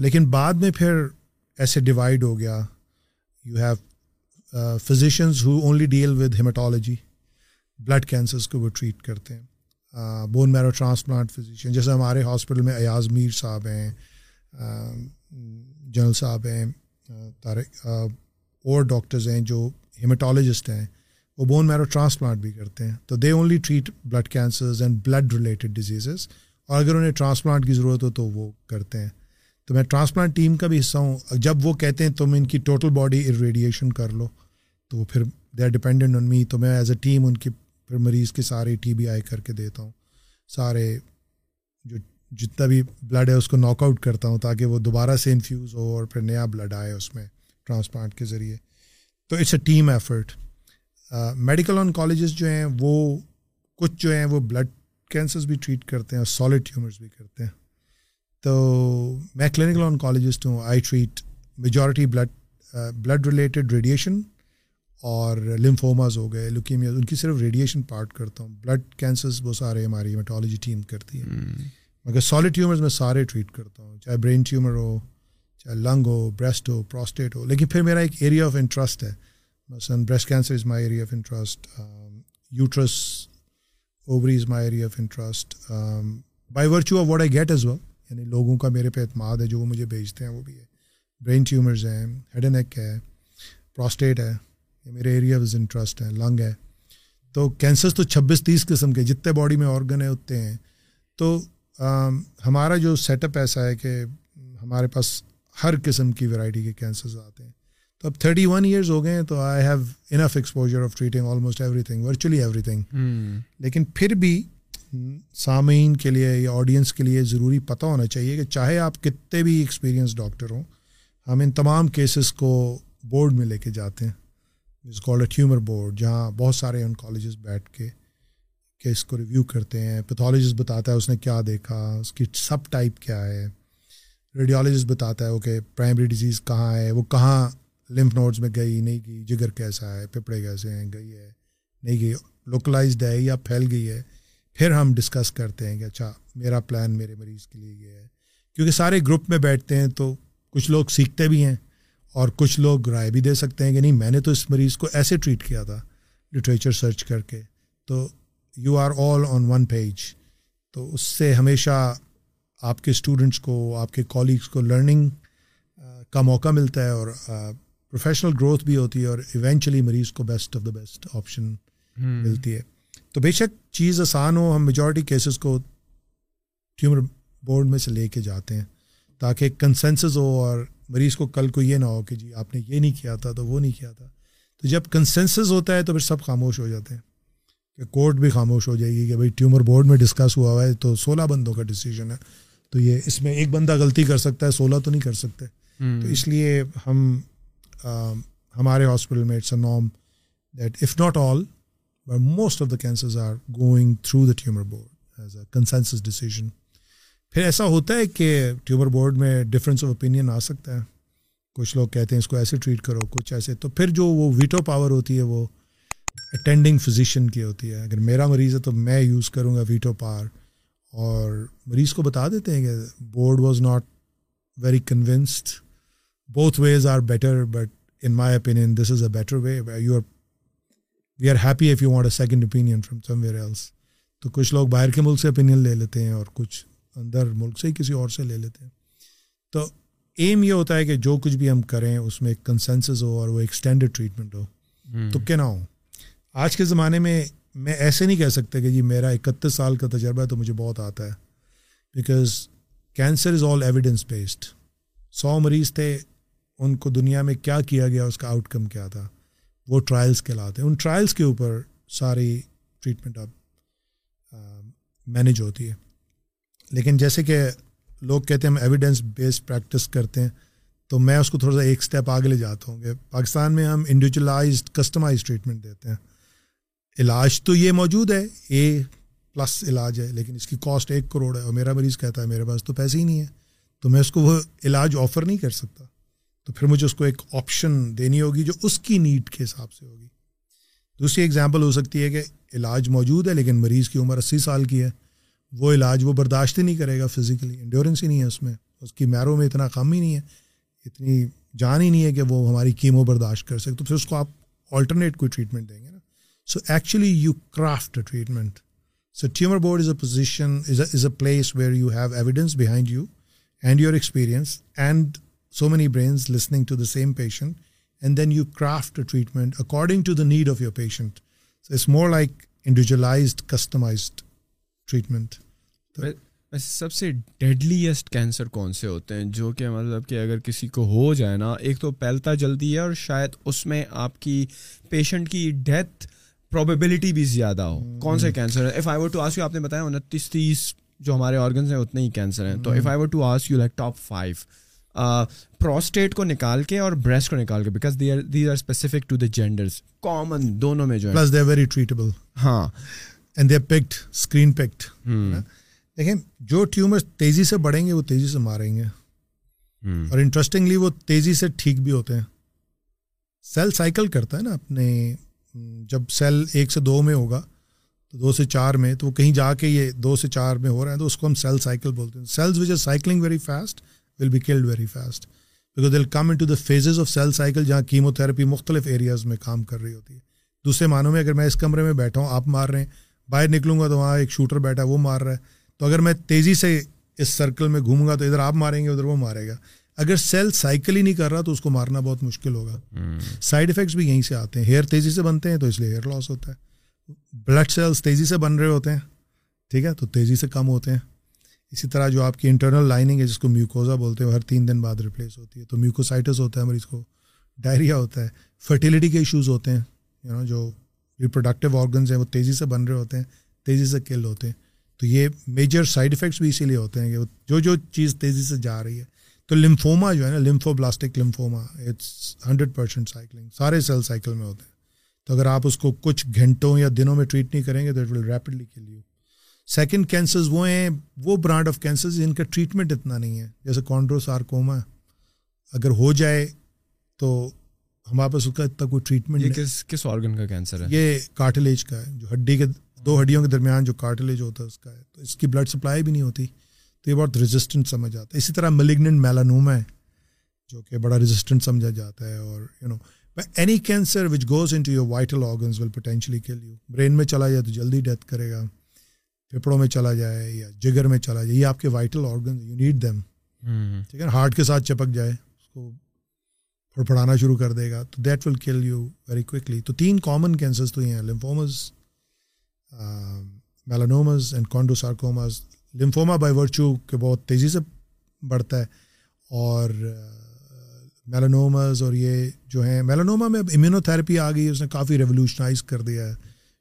لیکن بعد میں پھر ایسے ڈیوائڈ ہو گیا۔ You have physicians who only deal with haematology blood cancers کو وہ ٹریٹ کرتے ہیں۔ بون میرو ٹرانسپلانٹ فزیشین جیسے ہمارے ہاسپٹل میں ایاز میر صاحب ہیں جنرل صاحب ہیں طارق اور ڈاکٹرز ہیں جو ہیمیٹالوجسٹ ہیں، وہ بون میرو ٹرانسپلانٹ بھی کرتے ہیں۔ تو they only treat blood cancers and blood related diseases اور اگر انہیں ٹرانسپلانٹ کی ضرورت ہو تو وہ کرتے ہیں۔ تو میں ٹرانسپلانٹ ٹیم کا بھی حصہ ہوں۔ جب وہ کہتے ہیں تم ان کی ٹوٹل باڈی ریڈیشن کر لو، تو وہ پھر دے آر ڈپینڈنٹ آن می تو میں ایز اے ٹیم ان کی پھر مریض کے سارے ٹی بی آئی کر کے دیتا ہوں۔ سارے جو جتنا بھی بلڈ ہے اس کو ناک آؤٹ کرتا ہوں تاکہ وہ دوبارہ سے انفیوز ہو اور پھر نیا بلڈ آئے اس میں۔ ٹرانسپلانٹ کے ذریعے۔ تو it's a team effort medical oncologists جو ہیں وہ کچھ جو ہیں وہ بلڈ کینسرز بھی ٹریٹ کرتے ہیں اور سالڈ ٹیومرز بھی کرتے ہیں۔ تو میں کلینکل آن کالجسٹ ہوں I treat majority blood blood related radiation اور لمفوماز ہو گئے لوکیمیاز ان کی صرف ریڈیشن پارٹ کرتا ہوں۔ بلڈ کینسرز وہ سارے ہماری میٹالوجی ٹیم کرتی ہے مگر سالڈ ٹیومرز میں سارے ٹریٹ کرتا ہوں چاہے برین ٹیومر ہو چاہے لنگ ہو بریسٹ ہو پروسٹیٹ ہو، لیکن پھر میرا ایک ایریا آف انٹرسٹ ہے۔ مثلاً breast cancer is my area of interest uterus ovary is my area of interest by virtue of what I get as well یعنی لوگوں کا میرے پہ اعتماد ہے، جو وہ مجھے بھیجتے ہیں، وہ بھی ہے۔ برین ٹیومرز ہیں ہیڈ این ایک ہے پروسٹیٹ ہے، یہ میرے ایریا آف انٹرسٹ ہے لنگ ہے۔ تو کینسرس تو چھبیس تیس قسم کے، جتنے باڈی میں آرگن ہیں، اتنے ہیں۔ تو ہمارا جو سیٹ اپ ایسا ہے کہ ہمارے پاس ہر قسم کی ورائٹی کے کینسرز آتے ہیں۔ تو اب تھرٹی ون ایئرز ہو گئے ہیں تو I have enough exposure of treating almost everything virtually everything لیکن پھر بھی سامعین کے لیے یا آڈینس کے لیے ضروری پتہ ہونا چاہیے کہ چاہے آپ کتنے بھی ایکسپیرینس ڈاکٹر ہوں ہم ان تمام کیسز کو بورڈ میں لے کے جاتے ہیں۔ Is called a tumour board جہاں بہت سارے ان کالجز بیٹھ کے کیس کو ریویو کرتے ہیں۔ پیتھولوجسٹ بتاتا ہے اس نے کیا دیکھا اس کی سب ٹائپ کیا ہے۔ ریڈیولوجسٹ بتاتا ہے اوکے پرائمری ڈیزیز کہاں ہے؟ وہ کہاں لمف نوڈس میں گئی، نہیں گئی، جگر کیسا ہے، پپڑے کیسے ہیں، گئی ہے، نہیں گئی لوکلائزڈ ہے یا پھیل گئی ہے؟ پھر ہم ڈسکس کرتے ہیں کہ اچھا میرا پلان میرے مریض کے لیے یہ ہے۔ کیونکہ سارے گروپ میں بیٹھتے ہیں تو کچھ لوگ سیکھتے بھی ہیں اور کچھ لوگ رائے بھی دے سکتے ہیں کہ نہیں، میں نے تو اس مریض کو ایسے ٹریٹ کیا تھا لٹریچر سرچ کر کے۔ تو you are all on one page تو اس سے ہمیشہ آپ کے اسٹوڈنٹس کو آپ کے کالیگس کو لرننگ کا موقع ملتا ہے اور پروفیشنل گروتھ بھی ہوتی ہے اور ایونچولی مریض کو best of the best option ملتی ہے۔ تو بے شک چیز آسان ہو ہم میجورٹی کیسز کو ٹیومر بورڈ میں سے لے کے جاتے ہیں تاکہ کنسنسز ہو اور مریض کو کل کو یہ نہ ہو کہ جی آپ نے یہ نہیں کیا تھا تو وہ نہیں کیا تھا۔ تو جب کنسنسز ہوتا ہے تو پھر سب خاموش ہو جاتے ہیں کہ کورٹ بھی خاموش ہو جائے گی کہ بھائی ٹیومر بورڈ میں ڈسکس ہوا ہوا ہے تو سولہ بندوں کا ڈیسیجن ہے۔ تو یہ اس میں ایک بندہ غلطی کر سکتا ہے سولہ تو نہیں کر سکتے۔ تو اس لیے ہم ہمارے ہاسپٹل میں اٹس اے نام that if not all but most of the cancers are going through the tumour board as a consensus decision پھر ایسا ہوتا ہے کہ ٹیومر بورڈ میں ڈفرینس آف اوپینین آ سکتا ہے۔ کچھ لوگ کہتے ہیں اس کو ایسے ٹریٹ کرو کچھ ایسے۔ تو پھر جو وہ ویٹو پاور ہوتی ہے وہ اٹینڈنگ فزیشین کی ہوتی ہے۔ اگر میرا مریض ہے تو میں یوز کروں گا ویٹو پاور اور مریض کو بتا دیتے ہیں کہ board was not very convinced both ways are better but in my opinion this is a better way you are we are happy if you want a second opinion from somewhere else تو کچھ لوگ باہر کے ملک سے opinion لے لیتے ہیں اور کچھ اندر ملک سے ہی کسی اور سے لے لیتے ہیں. تو ایم یہ ہوتا ہے کہ جو کچھ بھی ہم کریں اس میں ایک کنسنسز ہو اور وہ ایکسٹینڈیڈ ٹریٹمنٹ ہو. تو کیا نہ ہو. آج کے زمانے میں میں ایسے نہیں کہہ سکتا کہ جی میرا اکتیس سال کا تجربہ ہے تو مجھے بہت آتا ہے۔ Because cancer is all evidence based سو مریض تھے، ان کو دنیا میں کیا کیا گیا، اس کا آؤٹ کم کیا تھا؟ وہ ٹرائلس کہلاتے ہیں ان ٹرائلس کے اوپر ساری ٹریٹمنٹ اب مینیج ہوتی ہے۔ لیکن جیسے کہ لوگ کہتے ہیں ہم ایویڈنس بیسڈ پریکٹس کرتے ہیں، تو میں اس کو تھوڑا سا ایک اسٹیپ آگے لے جاتا ہوں کہ پاکستان میں ہم انڈیویجولائزڈ کسٹمائز ٹریٹمنٹ دیتے ہیں۔ علاج تو یہ موجود ہے اے پلس علاج ہے، لیکن اس کی کاسٹ ایک کروڑ ہے اور میرا مریض کہتا ہے میرے پاس تو پیسے ہی نہیں ہے تو میں اس کو وہ علاج آفر نہیں کر سکتا۔ تو پھر مجھے اس کو ایک آپشن دینی ہوگی جو اس کی نیڈ کے حساب سے ہوگی۔ دوسری ایگزامپل ہو سکتی ہے کہ علاج موجود ہے، لیکن مریض کی عمر اسی سال کی ہے۔ وہ علاج وہ برداشت ہی نہیں کرے گا فزیکلی انڈیورنس ہی نہیں ہے اس میں۔ اس کی میروں میں اتنا کم ہی نہیں ہے، اتنی جان ہی نہیں ہے کہ وہ ہماری کیمو برداشت کر سکے۔ تو پھر اس کو آپ آلٹرنیٹ کوئی ٹریٹمنٹ دیں گے نا۔ So actually you craft a treatment so tumour board is a position is a place where you have evidence behind you and your experience and so many brains listening to the same patient and then you craft a treatment according to the need of your patient so it's more like individualised customised treatment سب سے deadliest cancer کون سے ہوتے ہیں جو کہ مطلب کہ اگر کسی کو ہو جائے نا ایک تو پھیلتا جلدی ہے اور شاید اس میں آپ کی پیشنٹ کی ڈیتھ پروبیبلٹی بھی زیادہ ہو۔ کون سے کینسر ہے if I to ask you آپ نے بتایا انتیس تیس جو ہمارے آرگنس ہیں اتنے ہی کینسر ہیں۔ تو if I to ask you like top five prostate کو نکال کے اور بریسٹ کو نکال کے because these are specific to the genders common دونوں میں جو ہے۔ ویری ٹریٹبل ہاں۔ And they picked screen picked دیکھیں جو ٹیومر تیزی سے بڑھیں گے وہ تیزی سے ماریں گے۔ اور انٹرسٹنگلی وہ تیزی سے ٹھیک بھی ہوتے ہیں۔ سیل سائیکل کرتا ہے نا اپنے جب سیل ایک سے دو میں ہوگا تو دو سے چار میں، تو وہ کہیں جا کے یہ دو سے چار میں ہو رہا ہے، تو اس کو ہم سیل سائیکل بولتے ہیں۔ Cells which are cycling very fast will be killed very fast because they'll come into the phases of cell cycle جہاں کیمو تھراپی مختلف ایریاز میں کام کر رہی ہوتی ہے۔ دوسرے معنوں میں اگر میں اس کمرے میں بیٹھا ہوں، آپ مار رہے ہیں، باہر نکلوں گا تو وہاں ایک شوٹر بیٹھا ہے، وہ مار رہا ہے۔ تو اگر میں تیزی سے اس سرکل میں گھوموں گا تو ادھر آپ ماریں گے، ادھر وہ مارے گا۔ اگر سیل سائیکل ہی نہیں کر رہا تو اس کو مارنا بہت مشکل ہوگا۔ سائڈ افیکٹس بھی یہیں سے آتے ہیں۔ ہیئر تیزی سے بنتے ہیں تو اس لیے ہیئر لاس ہوتا ہے۔ بلڈ سیلس تیزی سے بن رہے ہوتے ہیں۔ ٹھیک ہے؟ تو تیزی سے کم ہوتے ہیں۔ اسی طرح جو آپ کی انٹرنل لائننگ ہے جس کو میوکوزا بولتے ہیں ہر تین دن بعد ریپلیس ہوتی ہے۔ تو میوکوسائٹس ہوتا ہے مریض کو ڈائریا ہوتا ہے۔ فرٹیلیٹی کے ایشوز ہوتے ہیں۔ یو نو جو ریپروڈکٹیو آرگنز ہیں وہ تیزی سے بن رہے ہوتے ہیں تیزی سے کل ہوتے ہیں۔ تو یہ میجر سائڈ افیکٹس بھی اسی لیے ہوتے ہیں کہ جو جو چیز تیزی سے جا رہی ہے تو لمفوما جو ہے نا lymphoblastic lymphoma it's hundred percent cycling سارے سیل سائیکل میں ہوتے ہیں۔ تو اگر آپ اس کو کچھ گھنٹوں یا دنوں میں ٹریٹ نہیں کریں گے تو it will rapidly kill you second cancers وہ ہیں وہ برانڈ آف کینسرز جن کا ٹریٹمنٹ اتنا نہیں ہے۔ جیسے کانڈرو سارکوما اگر ہو جائے تو ہمارے پاس اس کا اتنا کوئی ٹریٹمنٹ کس کس آرگن کا کینسر ہے؟ یہ کارٹلیج کا ہے جو ہڈی کے دو ہڈیوں کے درمیان جو کارٹلیج ہوتا ہے اس کا ہے۔ تو اس کی بلڈ سپلائی بھی نہیں ہوتی۔ تو یہ بہت ریزسٹنٹ سمجھ آتا ہے۔ اسی طرح ملیگنٹ میلانوما ہے جو کہ بڑا ریزسٹنٹ سمجھا جاتا ہے اور you know any cancer which goes into your vital organs will potentially kill you brain میں چلا جائے تو جلدی ڈیتھ کرے گا پھیپڑوں میں چلا جائے یا جگر میں چلا جائے یہ آپ کے vital organ you need them ٹھیک ہے ہارٹ کے ساتھ چپک جائے اس کو پھڑ پھڑانا شروع کر دے گا تو دیٹ ول کل یو ویری کوکلی تو تین کامن کینسرس تو یہ ہیں lymphomas melanomas and chondrosarcomas lymphoma by virtue کہ بہت تیزی سے بڑھتا ہے اور میلانومز اور یہ جو ہیں میلانوما میں اب امیونو تھراپی آ گئی اس نے کافی ریولیوشنائز کر دیا ہے۔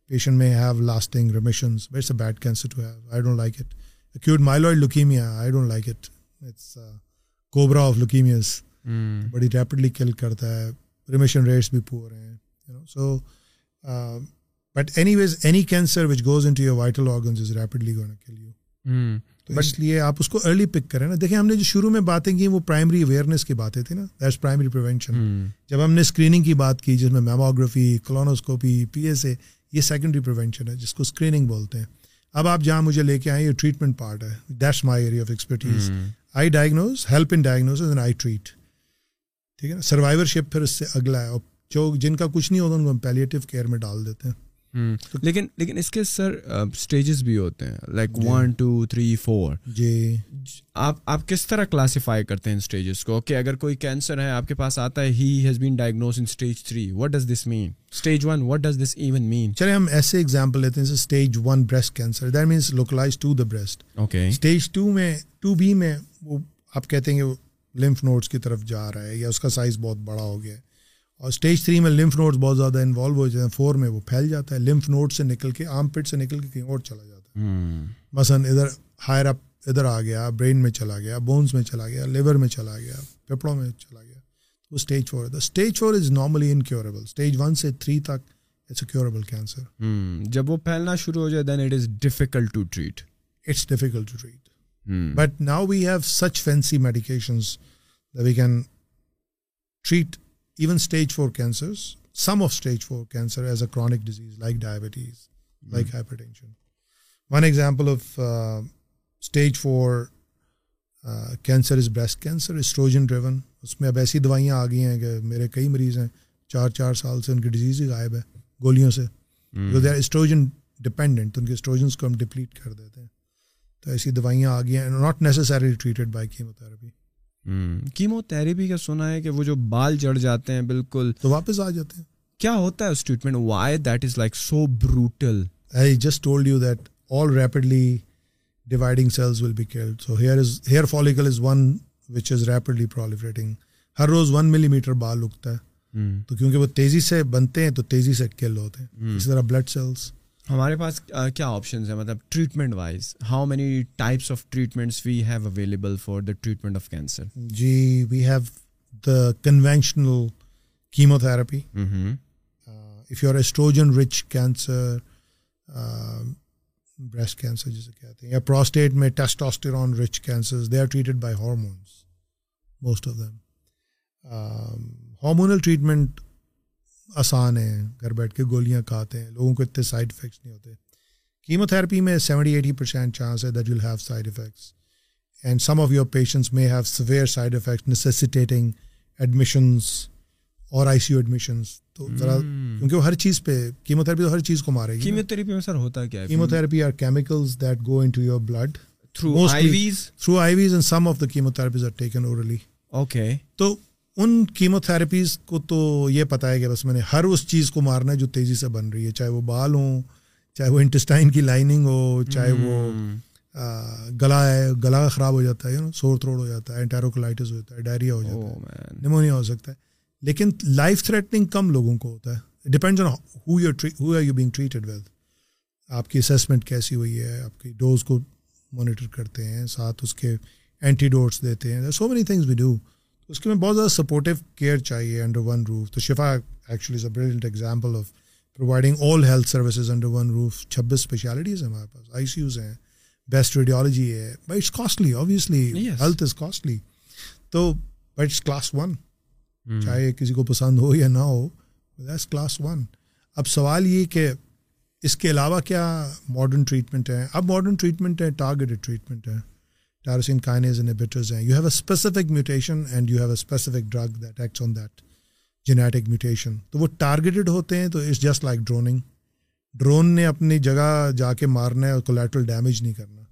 پیشنٹ میں have lasting remissions a bad cancer to have I don't like it acute myeloid leukaemia I don't like it it's cobra of leukaemias بڑی ریپڈلی کل کرتا ہے ریمیشن ریٹس بھی پور ہیں so but anyways any cancer which goes into your vital organs is rapidly gonna kill you تو اس لیے آپ اس کو ارلی پک کریں نا۔ دیکھیں ہم نے جو شروع میں باتیں کی وہ پرائمری اویئرنیس کی باتیں تھیں نا۔ دیٹس پرائمری پریونشن جب ہم نے اسکریننگ کی بات کی جس میں میموگرافی کلونوسکوپی پی ایس اے یہ سیکنڈری پریونشن ہے جس کو اسکریننگ بولتے ہیں۔ اب آپ جہاں مجھے لے کے آئیں یہ ٹریٹمنٹ پارٹ ہے۔ That's my area of expertise I diagnose help in diagnose and I treat ٹھیک ہے نا؟ سروائیور شپ پھر اس سے اگلا ہے۔ اور جو جن کا کچھ نہیں ہوتا ان کو ہم پیلیٹیو کیئر میں ڈال دیتے ہیں۔ لیکن لیکن اس کے سر اسٹیجز بھی ہوتے ہیں۔ Like one two three four جی۔ آپ آپ کس طرح کلاسیفائی کرتے ہیں اسٹیجز کو؟ کہ اگر کوئی کینسر ہے آپ کے پاس آتا ہے he has been diagnose in stage three what does this mean stage one what does this even mean چلے ہم ایسے ایگزامپل لیتے ہیں stage one breast cancer that means localise to the breast okay stage two میں two B میں وہ آپ کہتے ہیں کہ لمف نوٹس کی طرف جا رہا ہے یا اس کا سائز بہت بڑا ہو گیا ہے۔ اور اسٹیج تھری میں لمف نوٹس بہت زیادہ انوالو ہو جاتے ہیں فور میں وہ پھیل جاتا ہے لمف نوٹ سے نکل کے آم پٹ سے نکل کے کہیں اور چلا جاتا ہے۔ مثلاً ادھر ہائر اپ ادھر آ گیا برین میں چلا گیا بونس میں چلا گیا لیور میں چلا گیا پھیپڑوں میں چلا گیا وہ اسٹیج فور ہے۔ Stage four is normally incurable stage one سے تھری تک اٹس کینسر جب وہ پھیلنا شروع ہو جائے then it is difficult to treat it's difficult to treat but now we have such fancy medications we can treat even stage four cancers some of stage four cancer as a chronic disease like diabetes like hypertension one example of stage four cancer is breast cancer oestrogen driven اس میں اب ایسی دوائیاں آ گئی ہیں کہ میرے کئی مریض ہیں چار چار سال سے ان کی ڈیزیز ہی غائب ہے گولیوں سے جو دے آر اسٹروجن ڈپینڈنٹ ان کے اسٹروجنس کو ہم ڈپلیٹ کر دیتے ہیں تو ایسی دوائیاں آ گئی ہیں not necessary treated by chemotherapy chemotherapy کا سنا ہے کہ وہ جو بال جڑ جاتے ہیں بالکل۔ تو واپس آ جاتے ہیں۔ کیا ہوتا ہے اس treatment why that is like so brutal I just told you that all rapidly dividing cells will be killed so hair is hair follicle is one which is rapidly proliferating ہر روز ون ملی میٹر بال اگتا ہے۔ تو کیونکہ وہ تیزی سے بنتے ہیں تو تیزی سے کل ہوتے ہیں۔ اسی طرح بلڈ سیلس ہمارے پاس کیا آپشنز ہیں؟ مطلب treatment wise how many types of treatments we have available for the treatment of cancer G we have the conventional chemotherapy if you are oestrogen rich cancer breast cancer جسے کہتے ہیں یا prostate میں testosterone rich cancer they are treated by hormones most of them hormonal treatment آسان ہے گھر بیٹھ کے گولیاں کھاتے ہیں لوگوں کو اتنے سائڈ افیکٹس نہیں ہوتے۔ کیمو تھراپی میں سیونٹی ایٹی پرسینٹ چانس ہے that will have side effects and some of your patients may have severe side effect necessitating admissions اور آئی سی یو ایڈمیشنس تو ذرا کیونکہ وہ ہر چیز پہ کیمو تھراپی تو ہر چیز کو مارے گی کیمو تھراپی میں سر ہوتا کیا ہے؟ Chemotherapy are chemicals that go into your blood through IVs through IVs and some of the chemotherapies are taken orally okay تو ان کیمو تھراپیز کو تو یہ پتہ ہے کہ بس میں نے ہر اس چیز کو مارنا ہے جو تیزی سے بن رہی ہے چاہے وہ بال ہوں چاہے وہ انٹسٹائن کی لائننگ ہو چاہے وہ گلا ہے گلا خراب ہو جاتا ہے یو نو سور تھروڈ ہو جاتا ہے انٹیروکلائٹس ہو جاتا ہے ڈائریا ہو جاتا ہے نمونیا ہو سکتا ہے۔ لیکن لائف تھریٹنگ کم لوگوں کو ہوتا ہے۔ Depend on who who are you being treated with آپ کی اسیسمنٹ کیسی ہوئی ہے آپ کی ڈوز کو مانیٹر کرتے ہیں ساتھ اس کے اینٹی ڈوٹس دیتے ہیں۔ So many things we do اس کے میں بہت زیادہ سپورٹیو کیئر چاہیے انڈر ون روف تو Shifa actually is a brilliant example of providing all health services under one roof چھبیس اسپیشلٹیز ہیں ہمارے پاس. آئی سی یوز ہیں. بیسٹ ریڈیولوجی ہے. But it's costly obviously health is costly تو بٹ اٹس کلاس ون چاہے کسی کو پسند ہو یا نہ ہو دیٹس کلاس ون اب سوال یہ کہ اس کے علاوہ کیا ماڈرن ٹریٹمنٹ ہے اب ماڈرن ٹریٹمنٹ ہے ٹارگیٹڈ ٹریٹمنٹ ہے ٹیروسین کائنیز انہیبیٹرز ہیں you have a specific mutation and you have a specific drug that acts on that genetic mutation تو وہ ٹارگیٹڈ ہوتے ہیں تو it's just like droning drone نے اپنی جگہ جا کے مارنا ہے اور کولیٹرل ڈیمیج نہیں کرنا.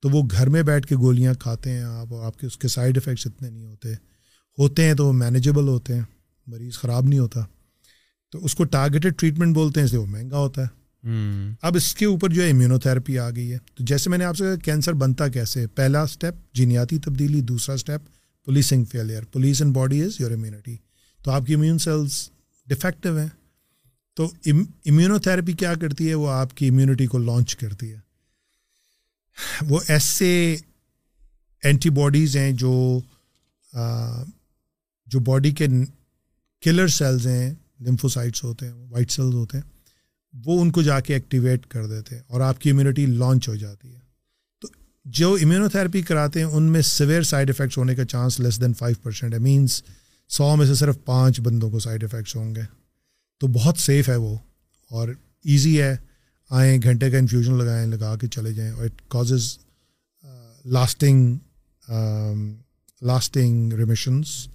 تو وہ گھر میں بیٹھ کے گولیاں کھاتے ہیں آپ اور آپ کے اس کے سائڈ افیکٹس اتنے نہیں ہوتے. ہوتے ہیں تو وہ مینیجیبل ہوتے ہیں. مریض خراب نہیں ہوتا. تو اس کو ٹارگیٹڈ ٹریٹمنٹ بولتے ہیں، اس لیے وہ مہنگا ہوتا ہے. اب اس کے اوپر جو ہے امیونو تھراپی آ گئی ہے۔ تو جیسے میں نے آپ سے کہا کینسر بنتا کیسے؟ پہلا اسٹیپ جینیاتی تبدیلی، دوسرا step policing failure police in body is your immunity تو آپ کی امیون سیلس ڈیفیکٹو ہیں۔ تو امیونو تھراپی کیا کرتی ہے؟ وہ آپ کی امیونٹی کو لانچ کرتی ہے۔ وہ ایسے اینٹی باڈیز ہیں جو جو باڈی کے کلر سیلز ہیں لمفوسائٹس ہوتے ہیں وائٹ سیلز ہوتے ہیں۔ وہ ان کو جا کے ایکٹیویٹ کر دیتے ہیں اور آپ کی امیونٹی لانچ ہو جاتی ہے۔ تو جو امیونو تھراپی کراتے ہیں، ان میں سویئر سائڈ افیکٹس ہونے کا chance less than five percent ہے۔ مینس سو میں سے صرف پانچ بندوں کو سائڈ افیکٹس ہوں گے۔ تو بہت سیف ہے وہ۔ اور ایزی ہے۔ آئیں، گھنٹے کا انفیوژن لگائیں، لگا کے چلے جائیں۔ اور it causes lasting lasting remissions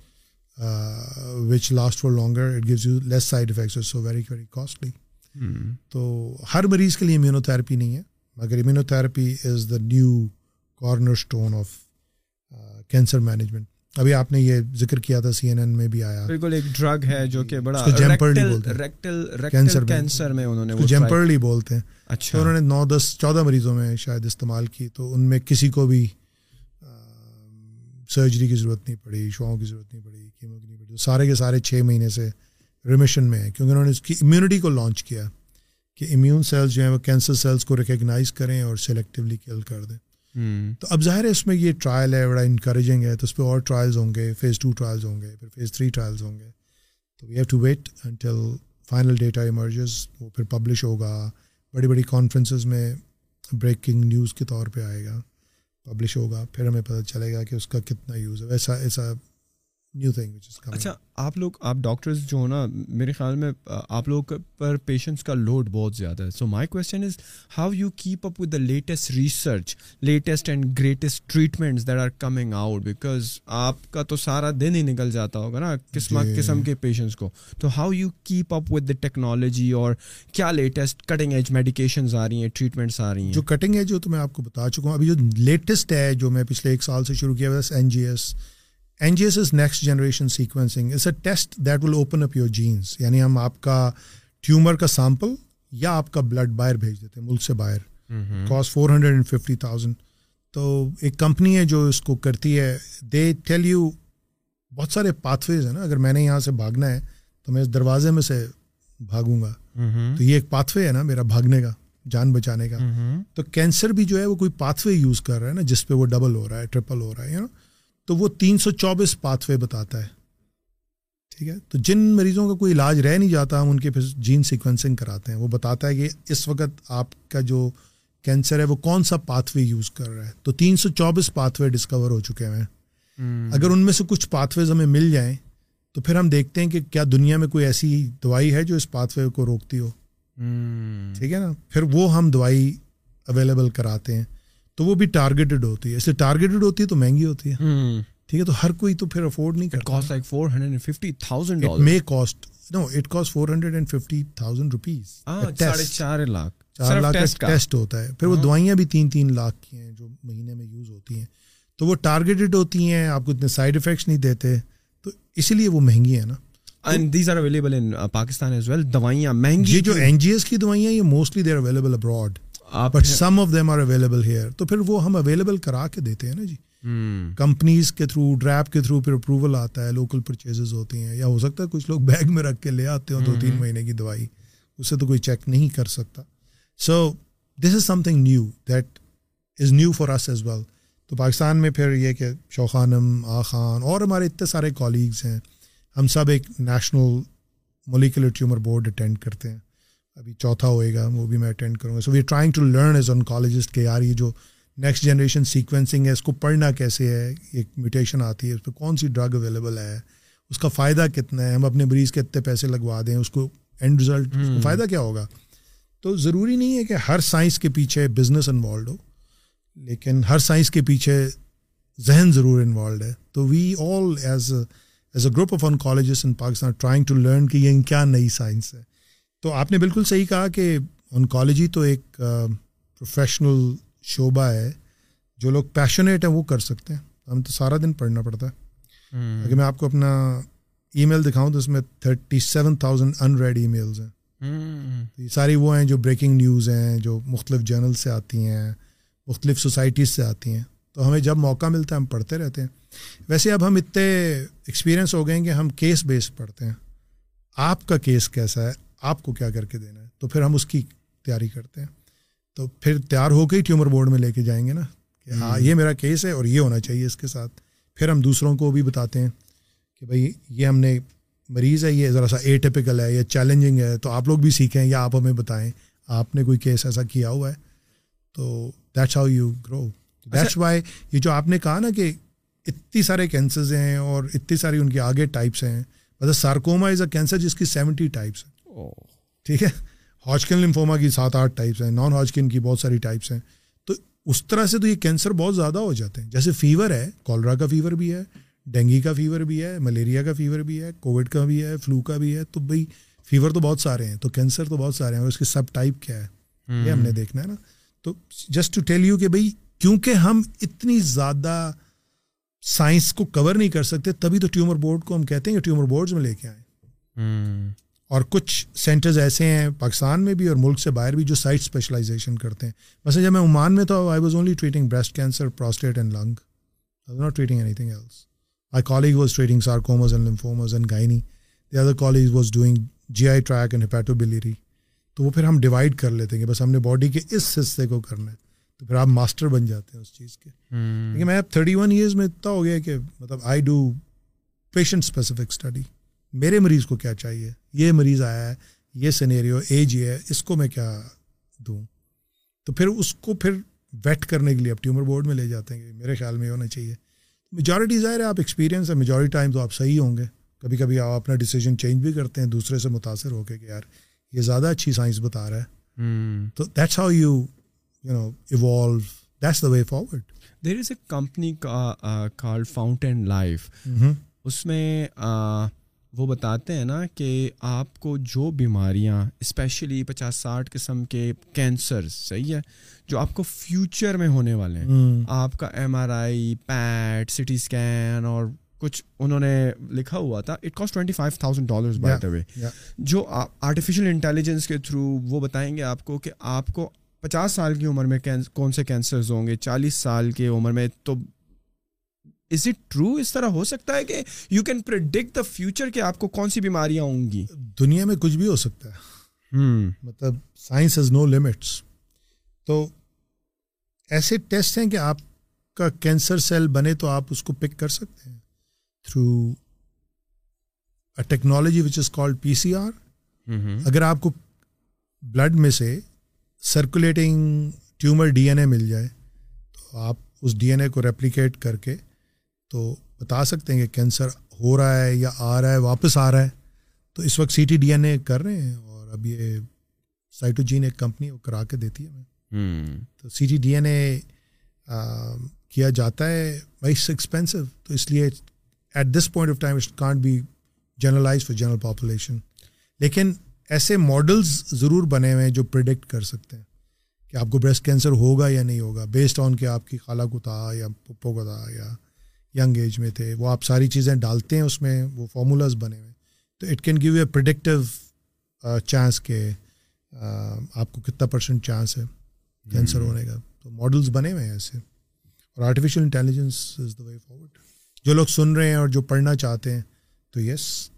which last for longer it gives you less side effects so very very costly تو ہر مریض کے لیے امیونو تھراپی نہیں ہے مگر immunotherapy is the new cornerstone of cancer management ابھی آپ نے یہ ذکر کیا تھا سی این این میں بھی آیا۔ بالکل ایک ڈرگ ہے جو کہ بڑا کینسر میں۔ انہوں نے جیمپرلی بولتے۔ ہیں اچھا انہوں نے نو دس چودہ مریضوں میں شاید استعمال کی تو ان میں کسی کو بھی سرجری کی ضرورت نہیں پڑی شوؤں کی ضرورت نہیں پڑی کیمو کی نہیں پڑی۔ سارے کے سارے چھ مہینے سے ریمیشن میں ہے کیونکہ انہوں نے اس کی امیونٹی کو لانچ کیا کہ امیون سیلس جو ہیں وہ کینسر سیلس کو ریکگنائز کریں اور سلیکٹیولی کل کر دیں۔ تو اب ظاہر ہے اس میں یہ ٹرائل ہے بڑا انکریجنگ ہے تو اس پہ اور ٹرائلز ہوں گے فیز ٹو ٹرائلز ہوں گے پھر فیز تھری ٹرائلز ہوں گے۔ تو we have to wait until final data emerges وہ پھر پبلش ہوگا۔ بڑی بڑی کانفرنسز میں بریکنگ نیوز کے طور پہ آئے گا پبلش ہوگا پھر ہمیں پتہ چلے گا کہ اس کا کتنا یوز ہے۔ ویسا ایسا نیو تھنگ اچھا آپ لوگ آپ ڈاکٹرز جو ہو نا میرے خیال میں آپ لوگ پر پیشنٹس کا لوڈ بہت زیادہ ہے. So my question is how you keep up with the latest research latest and greatest treatments that are coming out because آپ کا تو سارا دن ہی نکل جاتا ہوگا نا قسم قسم کے پیشنٹس کو. تو how you keep up with the technology اور کیا لیٹسٹ کٹنگ ایج میڈیکیشنز آ رہی ہیں ٹریٹمنٹس آ رہی ہیں؟ جو کٹنگ ایج جو تو میں آپ کو بتا چکا ہوں۔ ابھی جو لیٹسٹ ہے جو میں پچھلے ایک سال سے شروع کیا N G S N G S is next generation sequencing it's a test that will open up your genes یعنی ہم آپ کا ٹیومر کا سیمپل یا آپ کا بلڈ باہر بھیج دیتے ہیں ملک سے باہر cost four hundred and fifty thousand تو ایک کمپنی ہے جو اس کو کرتی ہے دے ٹیل یو بہت سارے پاتھ ویز ہیں نا اگر میں نے یہاں سے بھاگنا ہے تو میں اس دروازے میں سے بھاگوں گا تو یہ ایک پاتھ وے ہے نا میرا بھاگنے کا جان بچانے کا تو کینسر بھی جو ہے وہ کوئی پاتھ وے یوز کر رہا ہے نا جس پہ وہ ڈبل ہو رہا ہے ٹرپل ہو رہا ہے یو نو تو وہ تین سو چوبیس پاتھ وے بتاتا ہے۔ ٹھیک ہے؟ تو جن مریضوں کا کوئی علاج رہ نہیں جاتا ہم ان کے پھر جین سیکوینسنگ کراتے ہیں۔ وہ بتاتا ہے کہ اس وقت آپ کا جو کینسر ہے وہ کون سا پاتھ وے یوز کر رہا ہے۔ تو تین سو چوبیس پاتھ وے ڈسکور ہو چکے ہیں۔ اگر ان میں سے کچھ پاتھ ویز ہمیں مل جائیں تو پھر ہم دیکھتے ہیں کہ کیا دنیا میں کوئی ایسی دوائی ہے جو اس پاتھ وے کو روکتی ہو۔ ٹھیک ہے نا؟ پھر وہ ہم دوائی اویلیبل کراتے ہیں۔ تو وہ بھی ٹارگیٹڈ ہوتی ہے۔ اس لیے ٹارگیٹڈ ہوتی ہے تو مہنگی ہوتی ہے۔ ٹھیک ہے تو ہر کوئی تو پھر افورڈ نہیں کرتا۔ May cost no it cost four hundred and fifty thousand rupees چار لاکھ۔ چار لاکھ کا ٹیسٹ ہوتا ہے۔ پھر وہ دوائیاں بھی تین تین لاکھ کی ہیں جو مہینے میں یوز ہوتی ہیں۔ تو وہ ٹارگیٹڈ ہوتی ہیں آپ کو اتنے سائڈ افیکٹس نہیں دیتے۔ تو اسی لیے وہ مہنگی ہیں نا۔ These are available in Pakistan as well دوائیاں مہنگی یہ جو این جی ایس کی دوائیاں یہ mostly they're available abroad but some of them are available here تو پھر وہ ہم اویلیبل کرا کے دیتے ہیں نا جی۔ کمپنیز کے تھرو ڈریپ کے تھرو پھر اپروول آتا ہے لوکل پرچیزز ہوتی ہیں۔ یا ہو سکتا ہے کچھ لوگ بیگ میں رکھ کے لے آتے ہوں دو تین مہینے کی دوائی۔ اس سے تو کوئی چیک نہیں کر سکتا۔ So this is something new that is new for us as well تو پاکستان میں پھر یہ کہ شوخانم آ خان اور ہمارے اتنے سارے کالیگس ہیں۔ ہم سب ایک national molecular tumour board attend کرتے ہیں۔ ابھی چوتھا ہوئے گا وہ بھی میں اٹینڈ کروں گا۔ So we trying to learn as colleagues کہ یار یہ جو نیکسٹ جنریشن سیکوینسنگ ہے اس کو پڑھنا کیسے ہے؟ ایک میوٹیشن آتی ہے اس پہ کون سی ڈرگ اویلیبل ہے؟ اس کا فائدہ کتنا ہے؟ ہم اپنے مریض کے اتنے پیسے لگوا دیں اس کو اینڈ رزلٹ کو فائدہ کیا ہوگا؟ تو ضروری نہیں ہے کہ ہر سائنس کے پیچھے بزنس انوالوڈ ہو لیکن ہر سائنس کے پیچھے ذہن ضرور انوالوڈ ہے۔ تو we all as as a group of in colleges in Pakistan trying to learn کہ یہ کیا نئی سائنس ہے۔ تو آپ نے بالکل صحیح کہا کہ انکالوجی تو ایک پروفیشنل شعبہ ہے۔ جو لوگ پیشنیٹ ہیں وہ کر سکتے ہیں۔ ہم تو سارا دن پڑھنا پڑتا ہے۔ اگر میں آپ کو اپنا ای میل دکھاؤں تو اس میں thirty seven thousand unread emails ہیں یہ ساری وہ ہیں جو بریکنگ نیوز ہیں جو مختلف جرنل سے آتی ہیں مختلف سوسائٹیز سے آتی ہیں۔ تو ہمیں جب موقع ملتا ہے ہم پڑھتے رہتے ہیں۔ ویسے اب ہم اتنے ایکسپیرئنس ہو گئے ہیں کہ ہم کیس بیس پڑھتے ہیں۔ آپ کا کیس کیسا ہے؟ آپ کو کیا کر کے دینا ہے؟ تو پھر ہم اس کی تیاری کرتے ہیں۔ تو پھر تیار ہو کے ہی ٹیومر بورڈ میں لے کے جائیں گے نا کہ ہاں یہ میرا کیس ہے اور یہ ہونا چاہیے اس کے ساتھ۔ پھر ہم دوسروں کو بھی بتاتے ہیں کہ بھائی یہ ہم نے مریض ہے یہ ذرا سا اے ٹیپیکل ہے یا چیلنجنگ ہے۔ تو آپ لوگ بھی سیکھیں یا آپ ہمیں بتائیں۔ آپ نے کوئی کیس ایسا کیا ہوا ہے؟ تو that's how you grow that's why یہ جو آپ نے کہا نا کہ اتنی سارے کینسرز ہیں اور اتنی ساری ان کے آگے ٹائپس ہیں۔ مطلب سارکوما از اے کینسر جس کی سیونٹی ٹائپس ہیں۔ ٹھیک ہے۔ ہاجکن لمفوما کی سات آٹھ ٹائپس ہیں نان ہاجکن کی بہت ساری ٹائپس ہیں۔ تو اس طرح سے تو یہ کینسر بہت زیادہ ہو جاتے ہیں۔ جیسے فیور ہے کالرا کا فیور بھی ہے ڈینگی کا فیور بھی ہے ملیریا کا فیور بھی ہے کووڈ کا بھی ہے فلو کا بھی ہے۔ تو بھائی فیور تو بہت سارے ہیں تو کینسر تو بہت سارے ہیں۔ اور اس کے سب ٹائپ کیا ہے؟ یہ ہم نے دیکھنا ہے نا۔ تو جسٹ ٹو ٹیل یو کہ بھائی کیونکہ ہم اتنی زیادہ سائنس کو کور نہیں کر سکتے تبھی تو ٹیومر بورڈ کو ہم کہتے ہیں کہ ٹیومر بورڈز میں لے کے آئیں۔ اور کچھ سینٹرز ایسے ہیں پاکستان میں بھی اور ملک سے باہر بھی جو سائٹ اسپیشلائزیشن کرتے ہیں۔ ویسے جب میں عمان میں تھا I was only treating breast cancer prostate and lung I not treating anything else I colleague was treating sarcomas and lymphomas and gynae the other colleague was doing G I tract and hepatobiliary تو وہ پھر ہم divide کر لیتے ہیں کہ بس ہم نے باڈی کے اس حصے کو کرنا ہے۔ تو پھر آپ ماسٹر بن جاتے ہیں اس چیز کے۔ لیکن میں اب تھرٹی ون ایئرز میں اتنا ہو گیا کہ مطلب I do patient specific study میرے مریض کو کیا چاہیے؟ یہ مریض آیا ہے یہ سنیریو ایج یہ ہے اس کو میں کیا دوں؟ تو پھر اس کو پھر ویٹ کرنے کے لیے اب ٹیومر بورڈ میں لے جاتے ہیں میرے خیال میں یہ ہونا چاہیے۔ میجورٹی ظاہر ہے آپ ایکسپیرینس ہے میجورٹی ٹائم تو آپ صحیح ہوں گے۔ کبھی کبھی آپ اپنا ڈیسیجن چینج بھی کرتے ہیں دوسرے سے متاثر ہو کے کہ یار یہ زیادہ اچھی سائنس بتا رہا ہے۔ تو that's how you you know evolve that's the way forward there is a company call Fountain Life اس میں وہ بتاتے ہیں نا کہ آپ کو جو بیماریاں اسپیشلی پچاس ساٹھ قسم کے کینسر صحیح ہے جو آپ کو فیوچر میں ہونے والے ہیں۔ آپ کا M R I PET C T scan اور کچھ انہوں نے لکھا ہوا تھا it cost twenty five thousand dollars by the way جو آرٹیفیشیل انٹیلیجنس کے تھرو وہ بتائیں گے آپ کو کہ آپ کو پچاس سال کی عمر میں کون سے کینسرز ہوں گے چالیس سال کی عمر میں تو از اٹ ٹرو اس طرح ہو سکتا ہے کہ you can predict the future کہ آپ کو کون سی بیماریاں ہوں گی؟ دنیا میں کچھ بھی ہو سکتا ہے۔ مطلب سائنس ہز نو لمٹس تو ایسے ٹیسٹ ہیں کہ آپ کا کینسر سیل بنے تو آپ اس کو پک کر سکتے ہیں۔ Through technology which is called P C R اگر آپ کو بلڈ میں سے circulating tumour D N A مل جائے تو آپ اس ڈی این اے کو ریپلیکیٹ کر کے تو بتا سکتے ہیں کہ کینسر ہو رہا ہے یا آ رہا ہے واپس آ رہا ہے۔ تو اس وقت C T D N A کر رہے ہیں اور اب یہ سائٹوجین ایک کمپنی وہ کرا کے دیتی ہے۔ ہمیں تو C T D N A کیا جاتا ہے بھائی ایکسپینسو تو اس لیے at this point of time it can't be generalise for general population لیکن ایسے ماڈلز ضرور بنے ہوئے ہیں جو پرڈکٹ کر سکتے ہیں کہ آپ کو بریسٹ کینسر ہوگا یا نہیں ہوگا بیسڈ آن کہ آپ کی خالہ کو تھا یا پپو کو تھا یا ینگ ایج میں تھے وہ آپ ساری چیزیں ڈالتے ہیں اس میں وہ فارمولاز بنے ہوئے۔ تو it can give a predictive chance کہ آپ کو کتنا پرسینٹ چانس ہے کینسر ہونے کا۔ تو ماڈلس بنے ہوئے ہیں ایسے۔ اور artificial intelligence is the way forward جو لوگ سن رہے ہیں اور جو پڑھنا چاہتے ہیں تو یس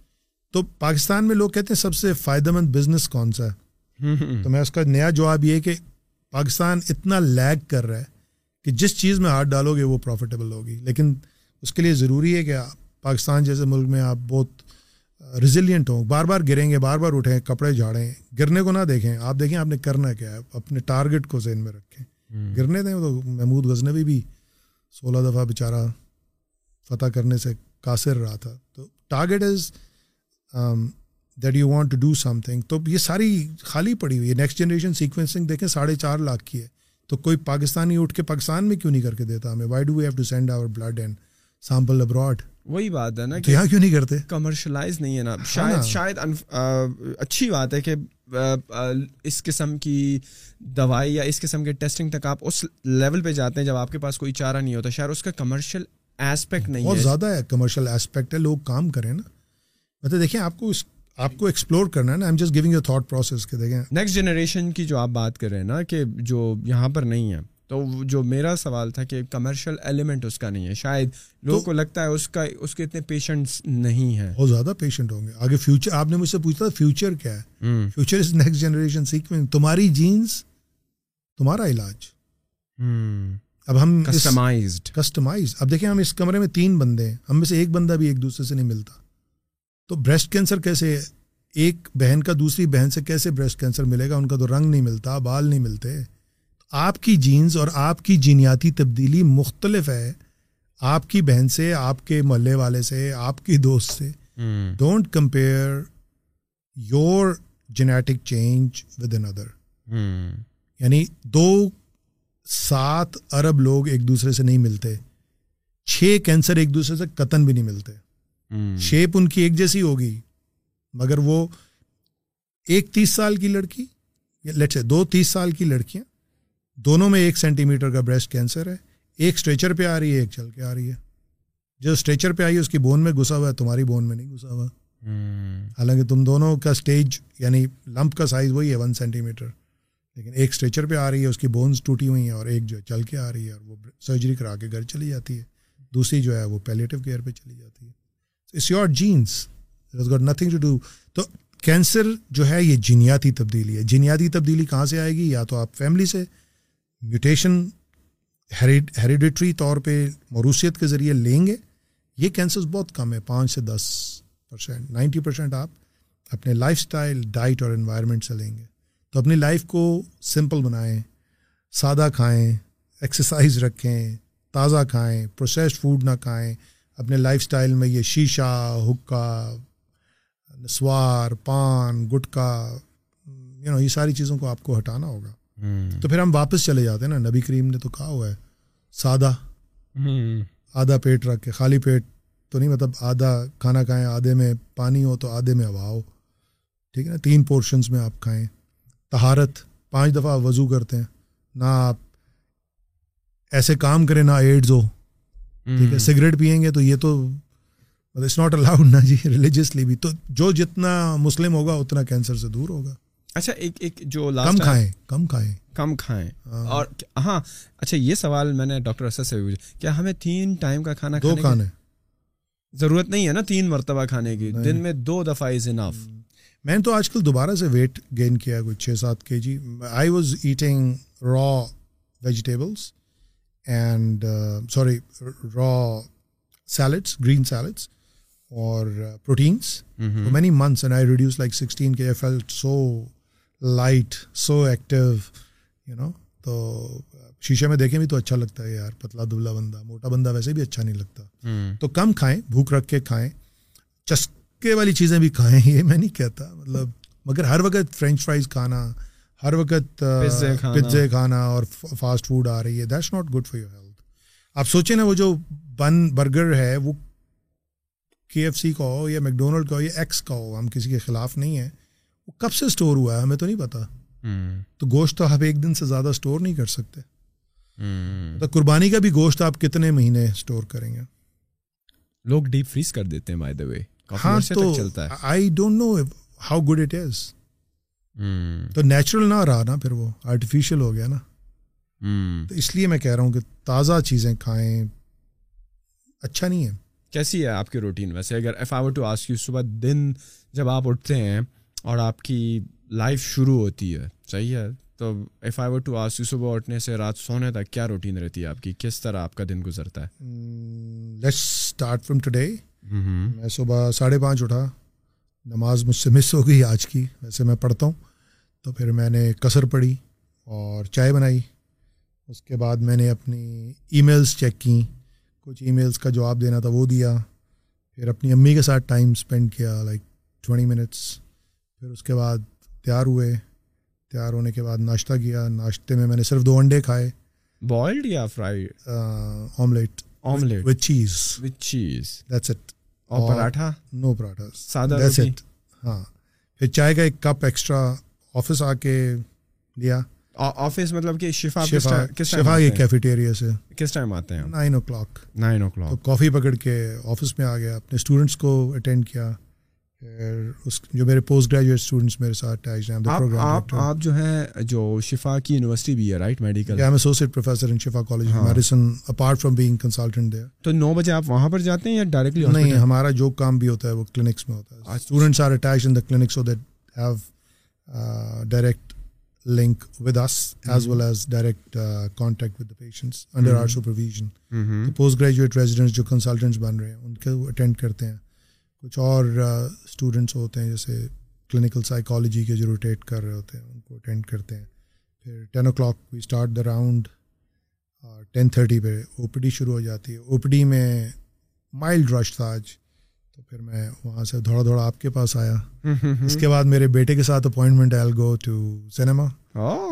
تو پاکستان میں لوگ کہتے ہیں سب سے فائدہ مند بزنس کون سا ہے؟ تو میں اس کا نیا جواب یہ کہ پاکستان اتنا لیگ کر رہا ہے کہ جس چیز میں ہاتھ ڈالو گے وہ پروفیٹیبل ہوگی۔ لیکن اس کے لیے ضروری ہے کہ پاکستان جیسے ملک میں آپ بہت ریزیلینٹ ہوں۔ بار بار گریں گے بار بار اٹھیں کپڑے جھاڑیں۔ گرنے کو نہ دیکھیں۔ آپ دیکھیں آپ نے کرنا کیا ہے۔ اپنے ٹارگیٹ کو ذہن میں رکھیں۔ گرنے دیں تو محمود غزنوی بھی سولہ دفعہ بیچارہ فتح کرنے سے قاصر رہا تھا۔ تو target is that you want to do something تو یہ ساری خالی پڑی ہوئی ہے۔ نیکسٹ جنریشن سیکوینسنگ دیکھیں ساڑھے چار لاکھ کی ہے۔ تو کوئی پاکستانی اٹھ کے پاکستان میں کیوں نہیں کر کے دیتا ہمیں؟ Why do we have to send our blood and sample abroad. وہی بات ہے نا کہ یہاں کیوں نہیں کرتے؟ کمرشلائز نہیں ہے نا۔ شاید شاید اچھی بات ہے کہ اس قسم کی دوائی یا اس قسم کے ٹیسٹنگ تک آپ اس لیول پہ جاتے ہیں جب آپ کے پاس کوئی چارہ نہیں ہوتا۔ شاید اس کا کمرشل ایسپیکٹ نہیں بہت زیادہ ہے۔ کمرشل ایسپیکٹ ہے۔ لوگ کام کریں نا۔ مطلب دیکھیں آپ کو اس آپ کو ایکسپلور کرنا ہے نا۔ I'm just giving your thought process کے دیکھیں۔ نیکسٹ جنریشن کی جو آپ بات کر رہے ہیں نا کہ جو یہاں پر نہیں ہے۔ تو جو میرا سوال تھا کہ کمرشل ایلیمنٹ اس کا نہیں ہے شاید لوگوں کو لگتا ہے اس کا اس کے اتنے پیشنٹس نہیں ہیں۔ بہت زیادہ پیشنٹ ہوں گے۔ آگے فیوچر آپ نے مجھ سے پوچھا فیوچر کیا ہے۔ Future is next generation sequence تمہاری جینس تمہارا علاج۔ اب ہم کسٹمائزڈ کسٹمائز اب دیکھیں ہم اس کمرے میں تین بندے ہیں۔ ہم میں سے ایک بندہ بھی ایک دوسرے سے نہیں ملتا۔ تو بریسٹ کینسر کیسے ایک بہن کا دوسری بہن سے کیسے بریسٹ کینسر ملے گا؟ ان کا تو رنگ نہیں ملتا بال نہیں ملتے۔ آپ کی جینس اور آپ کی جینیاتی تبدیلی مختلف ہے۔ آپ کی بہن سے آپ کے محلے والے سے آپ کی دوست سے۔ Don't compare your genetic change with another یعنی دو سات ارب لوگ ایک دوسرے سے نہیں ملتے۔ چھ کینسر ایک دوسرے سے قطن بھی نہیں ملتے۔ شیپ ان کی ایک جیسی ہوگی مگر وہ ایک تیس سال کی لڑکی لیٹ سے دو تیس سال کی لڑکیاں دونوں میں ایک سینٹی میٹر کا بریسٹ کینسر ہے ایک اسٹریچر پہ آ رہی ہے ایک چل کے آ رہی ہے۔ جو اسٹریچر پہ آئی ہے اس کی بون میں گھسا ہوا ہے تمہاری بون میں نہیں گھسا ہوا۔ حالانکہ تم دونوں کا اسٹیج یعنی لمپ کا سائز وہی ہے ون سینٹی میٹر لیکن ایک اسٹریچر پہ آ رہی ہے اس کی بونس ٹوٹی ہوئی ہیں اور ایک جو ہے چل کے آ رہی ہے اور وہ سرجری کرا کے گھر چلی جاتی ہے۔ دوسری جو ہے وہ پیلیٹو کیئر پہ چلی جاتی ہے۔ It's your genes got nothing to do تو کینسر جو ہے یہ جینیاتی تبدیلی ہے۔ جینیاتی تبدیلی کہاں سے آئے گی؟ یا تو آپ فیملی سے میوٹیشن ہیریڈیٹری طور پہ موروثیت کے ذریعے لیں گے، یہ کینسر بہت کم ہے پانچ سے دس پرسینٹ نائنٹی پرسینٹ آپ اپنے لائف اسٹائل ڈائٹ اور انوائرمنٹ سے لیں گے۔ تو اپنی لائف کو سمپل بنائیں، سادہ کھائیں، ایکسرسائز رکھیں، تازہ کھائیں، پروسیسڈ فوڈ نہ کھائیں، اپنے لائف اسٹائل میں یہ شیشہ حکا نسوار، پان، گٹکا یو نو یہ ساری چیزوں کو آپ کو ہٹانا ہوگا۔ تو پھر ہم واپس چلے جاتے ہیں نا۔ نبی کریم نے تو کہا ہوا ہے سادہ آدھا پیٹ رکھ کے خالی پیٹ تو نہیں مطلب آدھا کھانا کھائیں آدھے میں پانی ہو تو آدھے میں ہوا ہو۔ ٹھیک ہے نا؟ تین پورشنس میں آپ کھائیں۔ تہارت پانچ دفعہ وضو کرتے ہیں۔ نہ آپ ایسے کام کریں نہ ایڈز ہو۔ ٹھیک ہے؟ سگریٹ پئیں گے تو یہ تو اٹس ناٹ الاؤڈ نا جی ریلیجیسلی بھی۔ تو جو جتنا مسلم ہوگا اتنا کینسر سے دور ہوگا۔ اچھا ایک ایک جو کم کھائیں کم کھائیں۔ کم کھائیں۔ اور ہاں اچھا یہ سوال میں نے ڈاکٹر اسد سے پوچھا کیا ہمیں تین ٹائم کا کھانا دو کھانے ضرورت نہیں ہے نا تین مرتبہ کھانے کی؟ دن میں دو دفعہ از انف میں نے تو آج کل دوبارہ سے ویٹ گین کیا کوئی چھ سات K G I was eating raw vegetables and sorry raw salads green salads اور proteins many months and I reduce like sixteen K felt so light so active you know تو شیشے میں دیکھیں بھی تو اچھا لگتا ہے یار پتلا دبلا بندہ موٹا بندہ ویسے بھی اچھا نہیں لگتا۔ تو کم کھائیں بھوک رکھ کے کھائیں۔ چسکے والی چیزیں بھی کھائیں یہ میں نہیں کہتا۔ مطلب مگر ہر وقت فرینچ فرائز کھانا ہر وقت پزے کھانا۔ اور فاسٹ فوڈ آ رہی ہے that's not good for your health آپ سوچیں نا وہ جو بن برگر ہے وہ کے ایف سی کا ہو یا میکڈونلڈ کا ہو یا ایکس کا ہو ہم کسی کے خلاف نہیں ہیں۔ وہ کب سے اسٹور ہوا ہے ہمیں تو نہیں پتا۔ تو گوشت تو آپ ایک دن سے زیادہ اسٹور نہیں کر سکتے۔ تو قربانی کا بھی گوشت آپ کتنے مہینے اسٹور کریں گے؟ لوگ ڈیپ فریز کر دیتے ہیں بائی دا وے ہاں تو I don't know how good it is تو نیچرل نہ رہا نا پھر وہ آرٹیفیشیل ہو گیا نا۔ تو اس لیے میں کہہ رہا ہوں کہ تازہ چیزیں کھائیں۔ اچھا نہیں ہے۔ کیسی ہے آپ کی روٹین؟ ویسے اگر if our to ask you صبح دن جب آپ اٹھتے ہیں اور آپ کی لائف شروع ہوتی ہے۔ صحیح ہے؟ تو if I to ask you صبح اٹھنے سے رات سونے تک کیا روٹین رہتی ہے آپ کی؟ کس طرح آپ کا دن گزرتا ہے؟ لیٹس اسٹارٹ فرام ٹوڈے میں صبح ساڑھے پانچ اٹھا۔ نماز مجھ سے مس ہو گئی آج کی ویسے میں پڑھتا ہوں۔ تو پھر میں نے کثر پڑھی اور چائے بنائی۔ اس کے بعد میں نے اپنی ای میلس چیک کیں کچھ ای میلس کا جواب دینا تھا وہ دیا۔ پھر اپنی امی کے ساتھ ٹائم اسپینڈ کیا لائک ٹوینٹی منٹس پھر اس کے بعد تیار ہوئے۔ تیار ہونے کے بعد ناشتہ کیا۔ ناشتے میں میں نے صرف دو انڈے کھائے۔ بوائلڈ یا fried? Omelette. Omelette. With cheese. With cheese. That's it اور پراٹھا؟ نو پراٹھا۔ سادہ دیٹس اٹ ہاں۔ پھر چائے کا ایک کپ ایکسٹرا آفس آ کے لیا۔ آفس مطلب کہ شفا شفا۔ کے کیفیٹیریا سے۔ کس ٹائم آتے ہیں؟ Nine o'clock nine o'clock coffee پکڑ کے آفس میں آ گیا۔ اپنے اسٹوڈنٹس کو اٹینڈ کیا۔ جو میرے پوسٹ گریجویٹ اسٹوڈنٹس میرے ساتھ آپ جو ہے جو شفا کی یونیورسٹی بھی ہے right medical associate professor in Shifa College Medicine apart from being consultant there تو نو بجے آپ وہاں پر جاتے ہیں یا ڈائریکٹلی نہیں ہمارا جو کام بھی ہوتا ہے وہ کلینکس میں ہوتا ہے۔ Students are attach in the clinic so that have direct link with us as well as direct contact with the patients under our supervision postgraduate residents جو کنسلٹنٹس بن رہے ہیں ان کے اٹینڈ کرتے ہیں۔ کچھ اور اسٹوڈنٹس ہوتے ہیں جیسے کلینکل سائیکالوجی کے جو روٹیٹ کر رہے ہوتے ہیں ان کو اٹینڈ کرتے ہیں۔ پھر ten o'clock we start the round ten thirty پہ او پی ڈی شروع ہو جاتی ہے۔ او پی ڈی میں مائلڈ رش تھا آج تو پھر میں وہاں سے تھوڑا تھوڑا آپ کے پاس آیا۔ اس کے بعد میرے بیٹے کے ساتھ appointment I go to cinema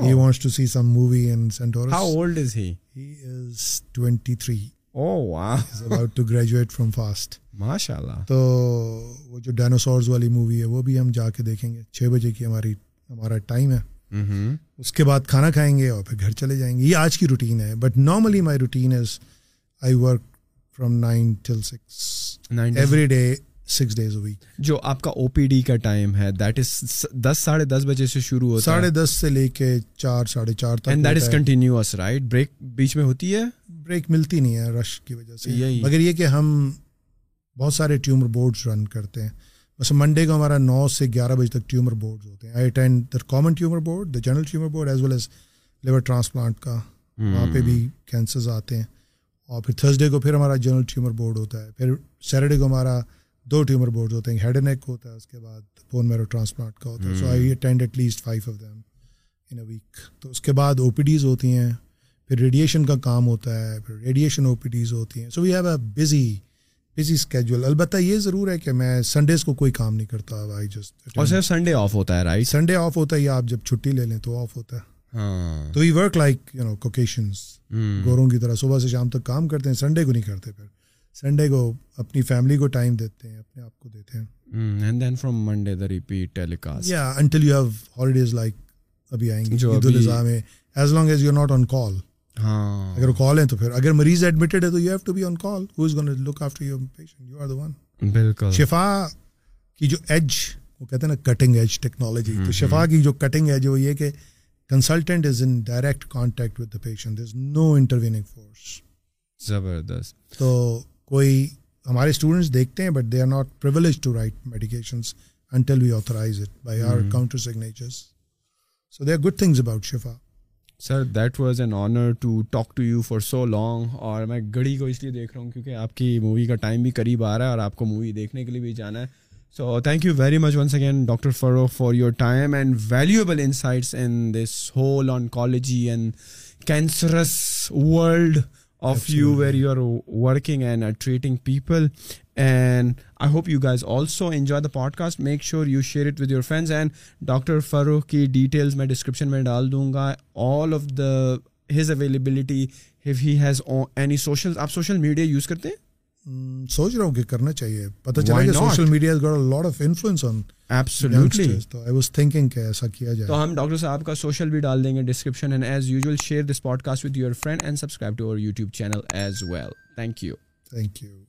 he wants to see some movie in Centaurus how old is he he is 23 oh wow is about to graduate from FAST ماشاء اللہ تو وہ جو ڈائناسورز والی مووی ہے وہ بھی ہم جا کے دیکھیں گے. چھ بجے کی ہماری ہمارا ٹائم ہے. اس کے بعد کھانا کھائیں گے اور پھر گھر چلے جائیں گے. یہ آج کی روٹین ہے but normally my routine is I work from nine till six every day six days week جو آپ کا او پی ڈی کا ٹائم ہے دیٹ از دس ساڑھے دس بجے سے شروع ہوتا ساڑھے دس سے لے کے چار ساڑھے چار تک that is continuous right break بیچ میں ہوتی ہے؟ بریک ملتی نہیں ہے رش کی وجہ سے. مگر یہ کہ ہم بہت سارے ٹیومر بورڈس رن کرتے ہیں. بس منڈے کو ہمارا نو سے گیارہ بجے تک ٹیومر بورڈ ہوتے ہیں. I attend the common tumour board the general tumour board as well as liver transplant کا. وہاں پہ بھی کینسرز آتے ہیں. اور پھر تھرسڈے کو پھر ہمارا جنرل ٹیومر بورڈ ہوتا ہے. پھر سیٹرڈے کو ہمارا دو ٹیومر بورڈ ہوتے ہیں. ہیڈ نیک ہوتا ہے اس کے بعد بون میرو ٹرانسپلانٹ کا ہوتا ہے. So I attend at least five of them in a week تو اس کے بعد او پی ڈیز ہوتی ہیں. پھر ریڈیشن کا کام ہوتا ہے پھر ریڈیشن او پی ڈیز ہوتی ہیں۔ So we have a busy busy schedule البتہ یہ ضرور ہے کہ میں سنڈیز کو کوئی کام نہیں کرتا۔ آئی جسٹ اور صرف سنڈے آف ہوتا ہے رائٹ سنڈے آف ہوتا ہے یا آپ جب چھٹی لے لیں تو آف ہوتا ہے۔ ہاں۔ تو we work like you know Caucasians گوروں کی طرح صبح سے شام تک کام کرتے ہیں سنڈے کو نہیں کرتے پھر۔ سنڈے کو اپنی فیملی کو ٹائم دیتے ہیں اپنے آپ کو دیتے ہیں۔ And then from Monday the repeat telecast یا until you have holidays like ابھی آئیں جو عید الاضحیٰ میں as long as you not on call ہاں۔ اگر کال ہے تو پھر اگر مریض ایڈمیٹڈ ہے تو you have to be on call who is gone look after your patient you are the one بالکل۔ شفا کی جو ایج وہ کہتے ہیں نا کٹنگ ایج ٹیکنالوجی تو شفا کی جو کٹنگ ایج ہے وہ یہ کہ consultant is in direct contact with the patient is no intervening force زبردست۔ تو کوئی ہمارے اسٹوڈنٹس دیکھتے ہیں but they are not privilege to write medications until we authorise it by our counter signatures so they are good things about Shifa. Sir that was an honour to talk to you for so long اور میں گھڑی کو اس لیے دیکھ رہا ہوں کیونکہ آپ کی مووی کا ٹائم بھی قریب آ رہا ہے اور آپ کو مووی دیکھنے کے لیے بھی جانا ہے۔ So thank you very much once again doctor Farrukh for your time and valuable insights in this whole oncology and cancers world of you where you are working and treating people and I hope you guys also enjoy the podcast make sure you share it with your friends and doctor Farrukh کی details میں description میں ڈال دوں گا all of the his availability has any social آپ social media use کرتے ہیں سوچ رہا ہوں کہ کرنا چاہیے۔ پتہ چلا کہ? Social media lot of influence on absolutely تو آئی واز تھنکنگ کہ ایسا کیا جائے۔ تو ہم ڈاکٹر صاحب کا سوشل بھی ڈال دیں گے description and as usual share this podcast with your friend and subscribe to our YouTube channel as well thank you thank you